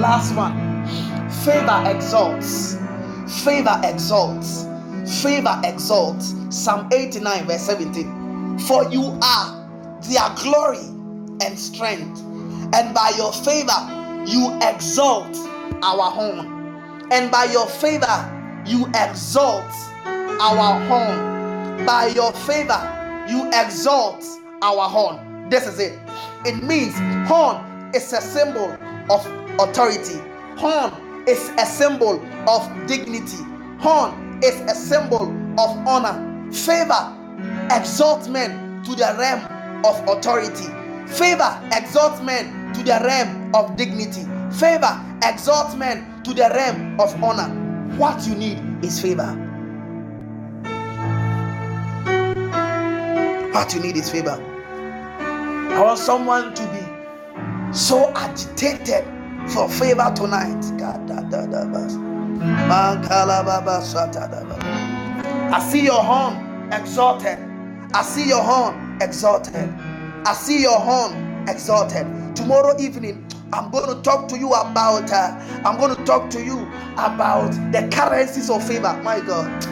Last one, faith that exalts. Favor exalts. Favor exalts. Psalm 89, verse 17. For you are their glory and strength, and by your favor you exalt our horn. And by your favor you exalt our horn. By your favor you exalt our horn. This is it. It means horn is a symbol of authority. Horn is a symbol of dignity. Horn is a symbol of honor. Favor exalts men to the realm of authority. Favor exalts men to the realm of dignity. Favor exalts men to the realm of honor. What you need is favor. What you need is favor. I want someone to be so agitated for favor tonight. I see your horn exalted. I see your horn exalted. I see your horn exalted. Tomorrow evening, I'm going to talk to you about. Uh, I'm going to talk to you about the currencies of favor. My God.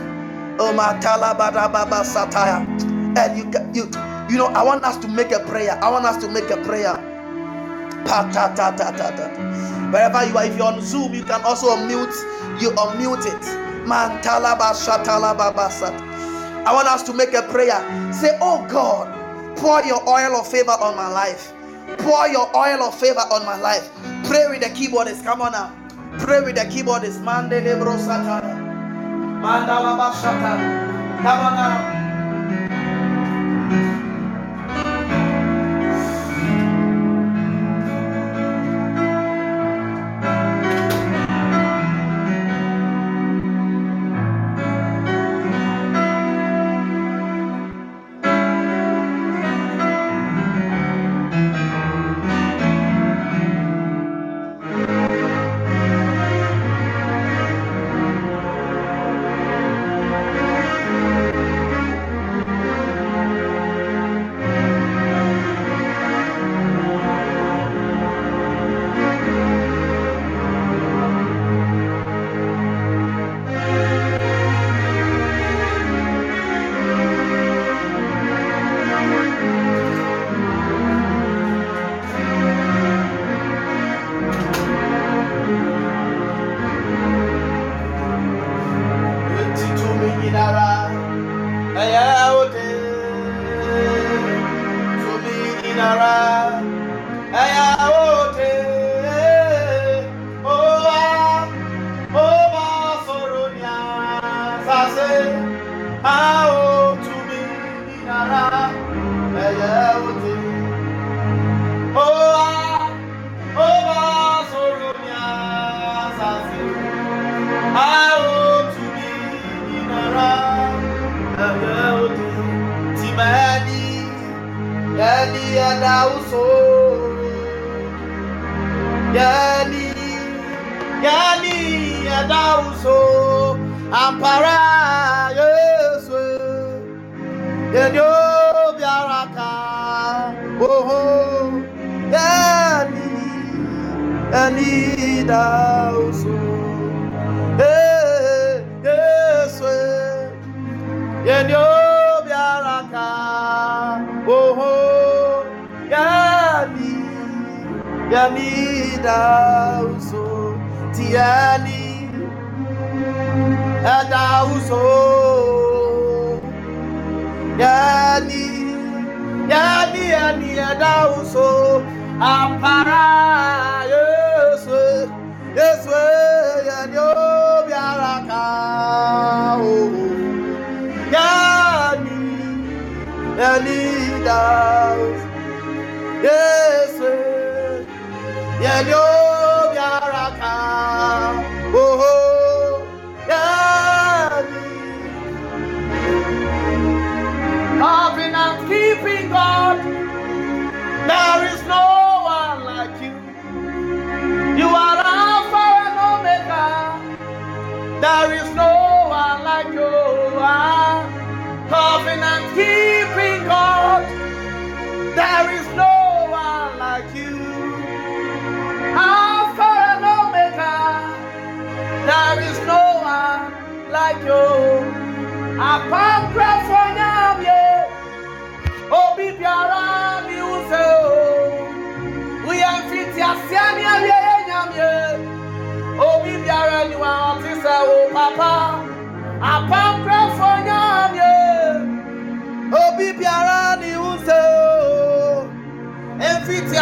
Oh my. And you, you, you know, I want us to make a prayer. I want us to make a prayer. Wherever you are, if you're on Zoom, you can also unmute. You unmute it. I want us to make a prayer. Say, Oh God, pour your oil of favor on my life. Pour your oil of favor on my life. Pray with the keyboardist. Come on now. Pray with the keyboardist. Mandele bro satana. Mandala Come on now.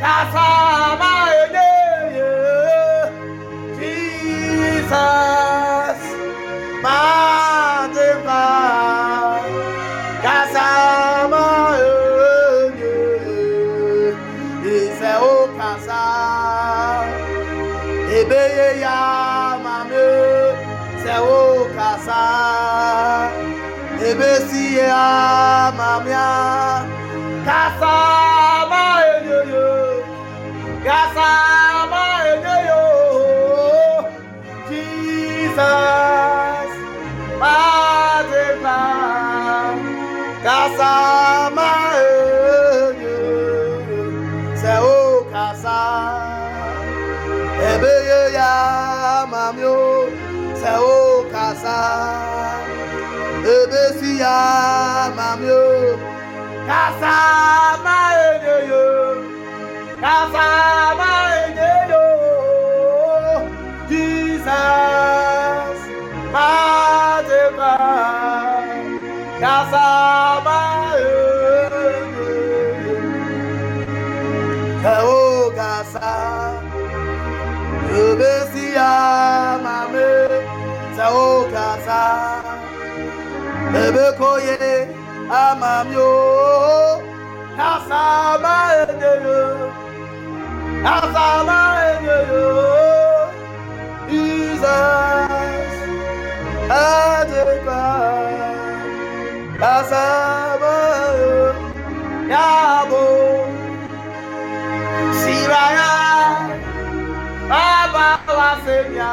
Kasama enye, Jesus, kasa, ebesi ya mamia, kasama enye, kasama enye, Jesus, Madepa, Kasama enye, se o kasa, ebeye ya se o kasa, ebesi ya mamio, kasama enye yo, kasama enye yo, Jesus, kasama enye yo, kasa. Ebesia mame se o kasa Ebekoye amamyo. Kasa ma enyeyo. Kasa ma enyeyo. Jesus Adeka Kasa ma Yabo. Siraya Baba wa semia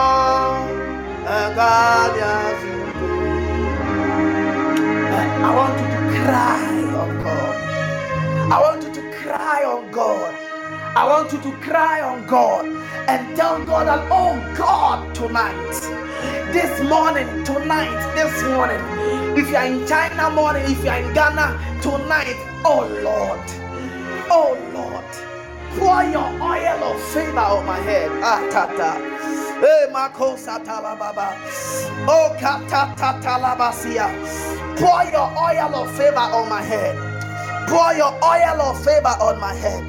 I want you to cry on God. I want you to cry on God. I want you to cry on God and tell God that, oh God, tonight, this morning, tonight, this morning, if you are in China morning, if you are in Ghana tonight, oh Lord, oh Lord, pour your oil of favor on my head. Ah, tata. Oh. Pour your oil of favor on my head. Pour your oil of favor on my head.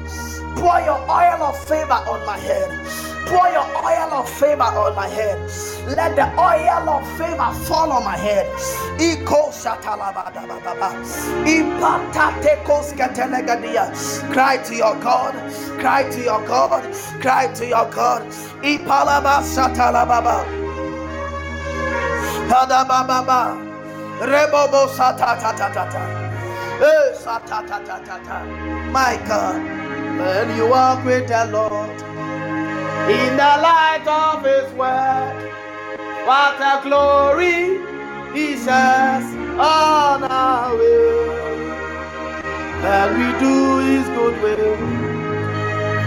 Pour your oil of favor on my head. Pour your oil of favor on my head. Let the oil of favor fall on my head. Iko Cry to your God. Cry to your God. Cry to your God. Ipalaba satalababa. Padababa. Rebobo satatatata. Eh, satatatata. My God, when you walk with the Lord in the light of His word, what a glory He says on our way. And we do His good will.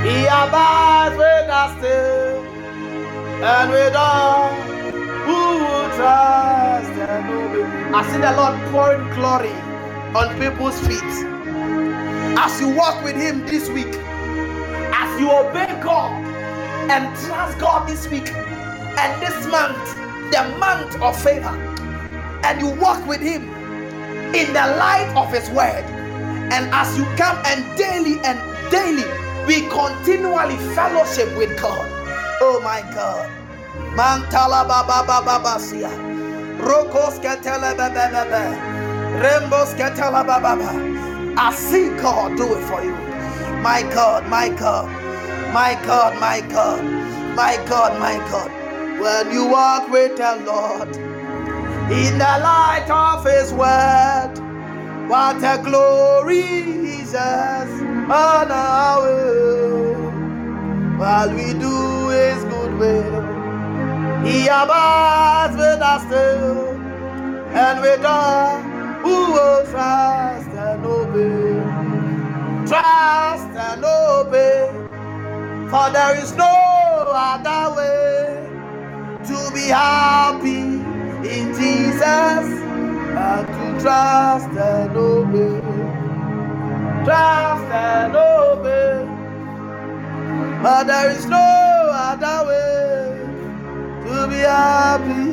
He abides with us still, and with all who will trust and obey. I see the Lord pouring glory on people's feet. As you walk with Him this week, as you obey God and trust God this week, and this month, the month of favor, and you walk with Him in the light of His word, and as you come and daily and daily, we continually fellowship with God. Oh my God. Mantala baba baba basia. Rokos ketele bebe bebe. Rembos I see God do it for you. My God, my God, my God, my God, my God, my God. When you walk with the Lord in the light of His word, what a glory Jesus on our way. While we do His good will, He abides with us still, and with us who will trust and obey. Trust and obey, for there is no other way to be happy in Jesus but to trust and obey. Trust and obey, but there is no other way to be happy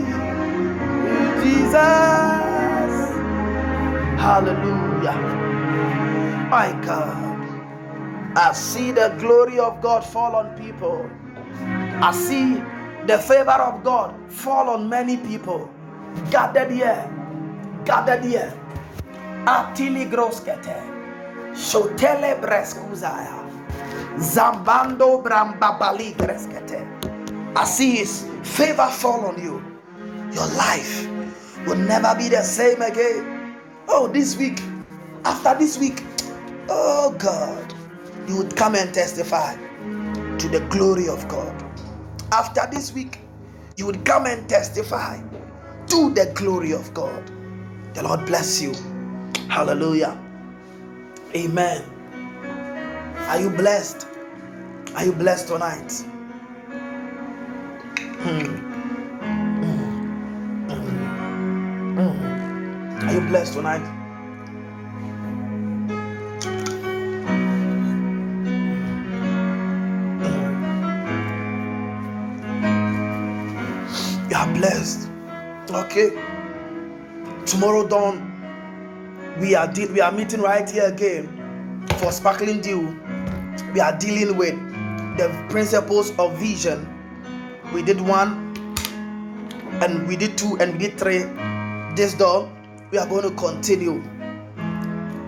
in Jesus. Hallelujah. My God. I see the glory of God fall on people. I see the favor of God fall on many people. Gathered here. Gathered here. Atili groskete. Shotele breskuzaya. Zambando brambabali greskete. I see his favor fall on you. Your life will never be the same again. Oh, this week, after this week, oh God, you would come and testify to the glory of God. After this week, you would come and testify to the glory of God. The Lord bless you. Hallelujah. Amen. Are you blessed? Are you blessed tonight? Hmm. hmm. hmm. hmm. Are you blessed tonight? Are blessed. Okay. Tomorrow dawn, we are de- we are meeting right here again for sparkling dew. We are dealing with the principles of vision. We did one, and we did two, and we did three. This dawn, we are going to continue.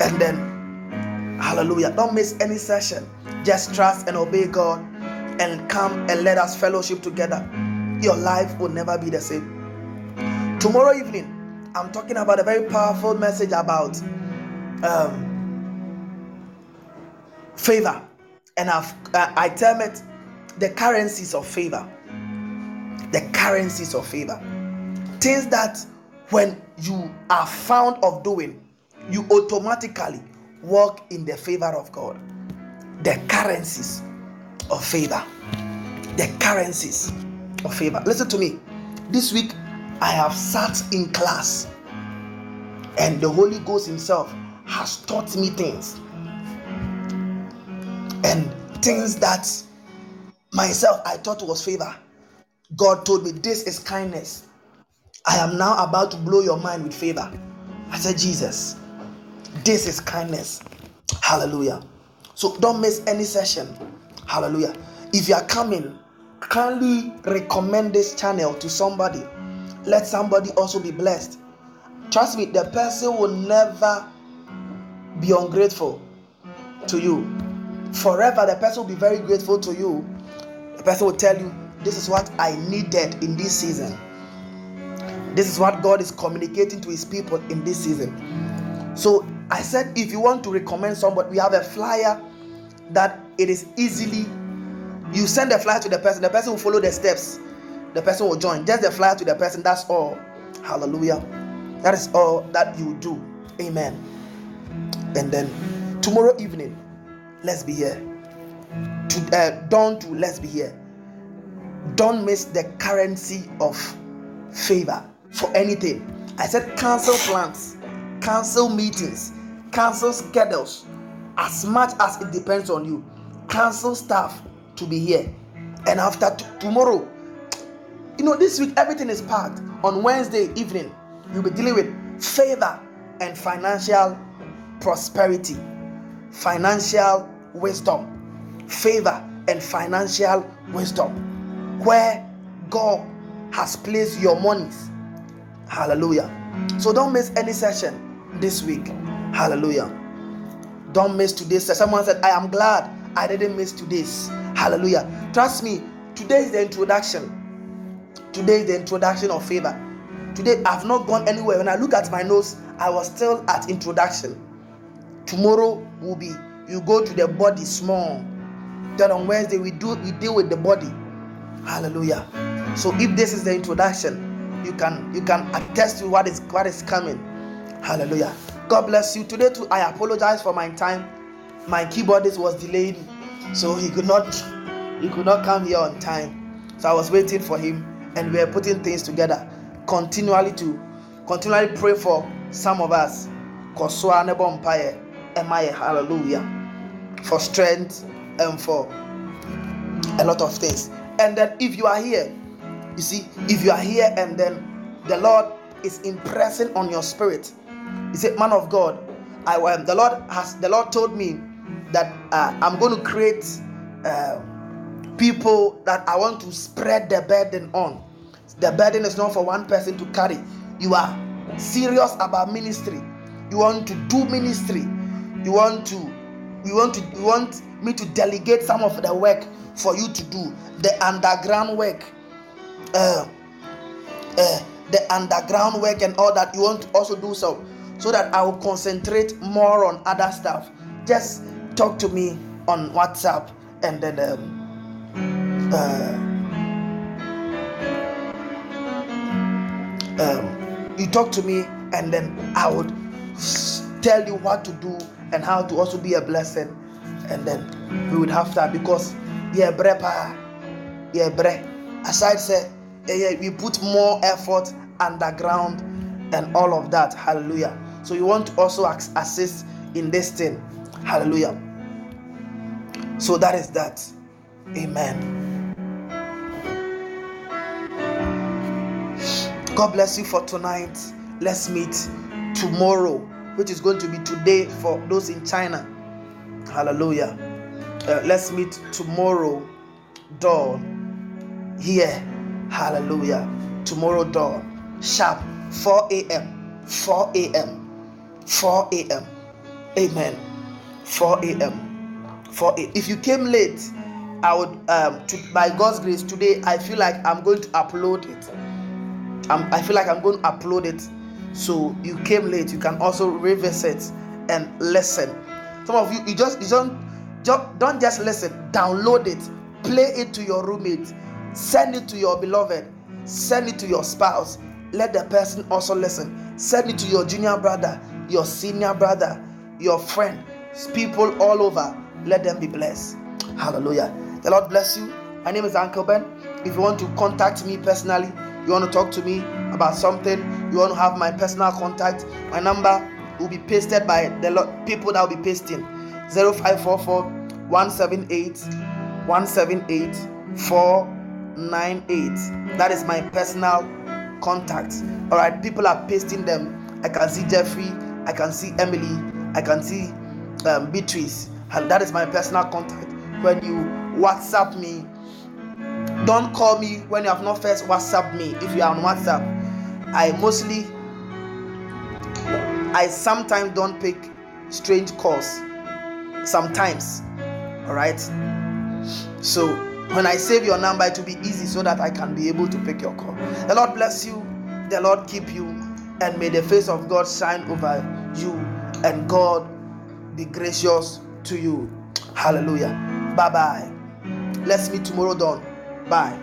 And then, hallelujah, don't miss any session. Just trust and obey God and come and let us fellowship together. Your life will never be the same. Tomorrow evening, I'm talking about a very powerful message about um, favor. And I've, I term it the currencies of favor. The currencies of favor. Things that when you are found of doing, you automatically walk in the favor of God. The currencies of favor. The currencies of favor. Listen to me. This week, I have sat in class, and the Holy Ghost Himself has taught me things. And things that myself I thought was favor. God told me this is kindness. I am now about to blow your mind with favor. I said, Jesus, this is kindness. Hallelujah. So don't miss any session. Hallelujah. If you are coming, kindly recommend this channel to somebody. Let somebody also be blessed. Trust me, the person will never be ungrateful to you. Forever, the person will be very grateful to you. The person will tell you, This is what I needed in this season. This is what God is communicating to His people in this season. So, I said, if you want to recommend somebody, we have a flyer that it is easily you send the flyer to the person, the person will follow the steps, the person will join. Just the flyer to the person, that's all. Hallelujah. That is all that you do. Amen. And then tomorrow evening, let's be here. To uh, dawn to let's be here. Don't miss the currency of favor for anything. I said cancel plans, cancel meetings, cancel schedules as much as it depends on you. Cancel stuff to be here. And after t- tomorrow, you know, this week everything is packed. On Wednesday evening, you'll be dealing with favor and financial prosperity, financial wisdom, favor and financial wisdom, where God has placed your monies. Hallelujah. So don't miss any session this week. Hallelujah. Don't miss today's session. Someone said, I am glad I didn't miss today's. Hallelujah. Trust me, today is the introduction. Today is the introduction of favor. Today I've not gone anywhere. When I look at my nose, I was still at introduction. Tomorrow will be you go to the body small. Then on Wednesday we do we deal with the body. Hallelujah. So if this is the introduction, you can you can attest to what is what is coming. Hallelujah. God bless you. Today too, I apologize for my time. My keyboardist was delayed, so he could not he could not come here on time. So I was waiting for him, and we were putting things together. Continually to continually pray for some of us. Hallelujah. For strength and for a lot of things. And then if you are here, you see, if you are here and then the Lord is impressing on your spirit he said, Man of God, I um, the Lord has the Lord told me that uh, I'm going to create uh, people that I want to spread the burden on. The burden is not for one person to carry. You are serious about ministry. You want to do ministry. You want to you want to you want me to delegate some of the work for you to do the underground work. Uh, uh, the underground work and all that you want to also do so so that I will concentrate more on other stuff. Just talk to me on WhatsApp and then um, uh, um, you talk to me and then I would tell you what to do and how to also be a blessing and then we would have that because yeah brepa yeah bre aside say yeah, we put more effort underground and all of that hallelujah so you want to also assist in this thing. Hallelujah. So that is that. Amen. God bless you for tonight. Let's meet tomorrow, which is going to be today for those in China. Hallelujah. Uh, let's meet tomorrow, dawn. Here. Hallelujah. Tomorrow, dawn. Sharp 4 a.m. 4 a.m. 4 a.m. Amen. 4 a.m. 4 a.m. If you came late, I would um to, by God's grace today I feel like I'm going to upload it. I'm, I feel like I'm going to upload it. So you came late, you can also revisit and listen. Some of you you just you don't just, don't just listen, download it, play it to your roommate, send it to your beloved, send it to your spouse. Let the person also listen. Send it to your junior brother, your senior brother, your friend, people all over. Let them be blessed. Hallelujah. The Lord bless you. My name is Uncle Ben. If you want to contact me personally, you want to talk to me about something, you want to have my personal contact, my number will be pasted by the people that will be pasting 0544 178 178 498. That is my personal contact. All right, people are pasting them. I can see Jeffrey, I can see Emily, I can see um, Beatrice, and that is my personal contact. When you WhatsApp me, don't call me when you have not first WhatsApp me. If you are on WhatsApp, I mostly, I sometimes don't pick strange calls. Sometimes, all right. So when I save your number, it will be easy so that I can be able to pick your call. The Lord bless you. The Lord keep you, and may the face of God shine over you, and God be gracious to you. Hallelujah. Bye bye. Let's meet tomorrow dawn. Bye.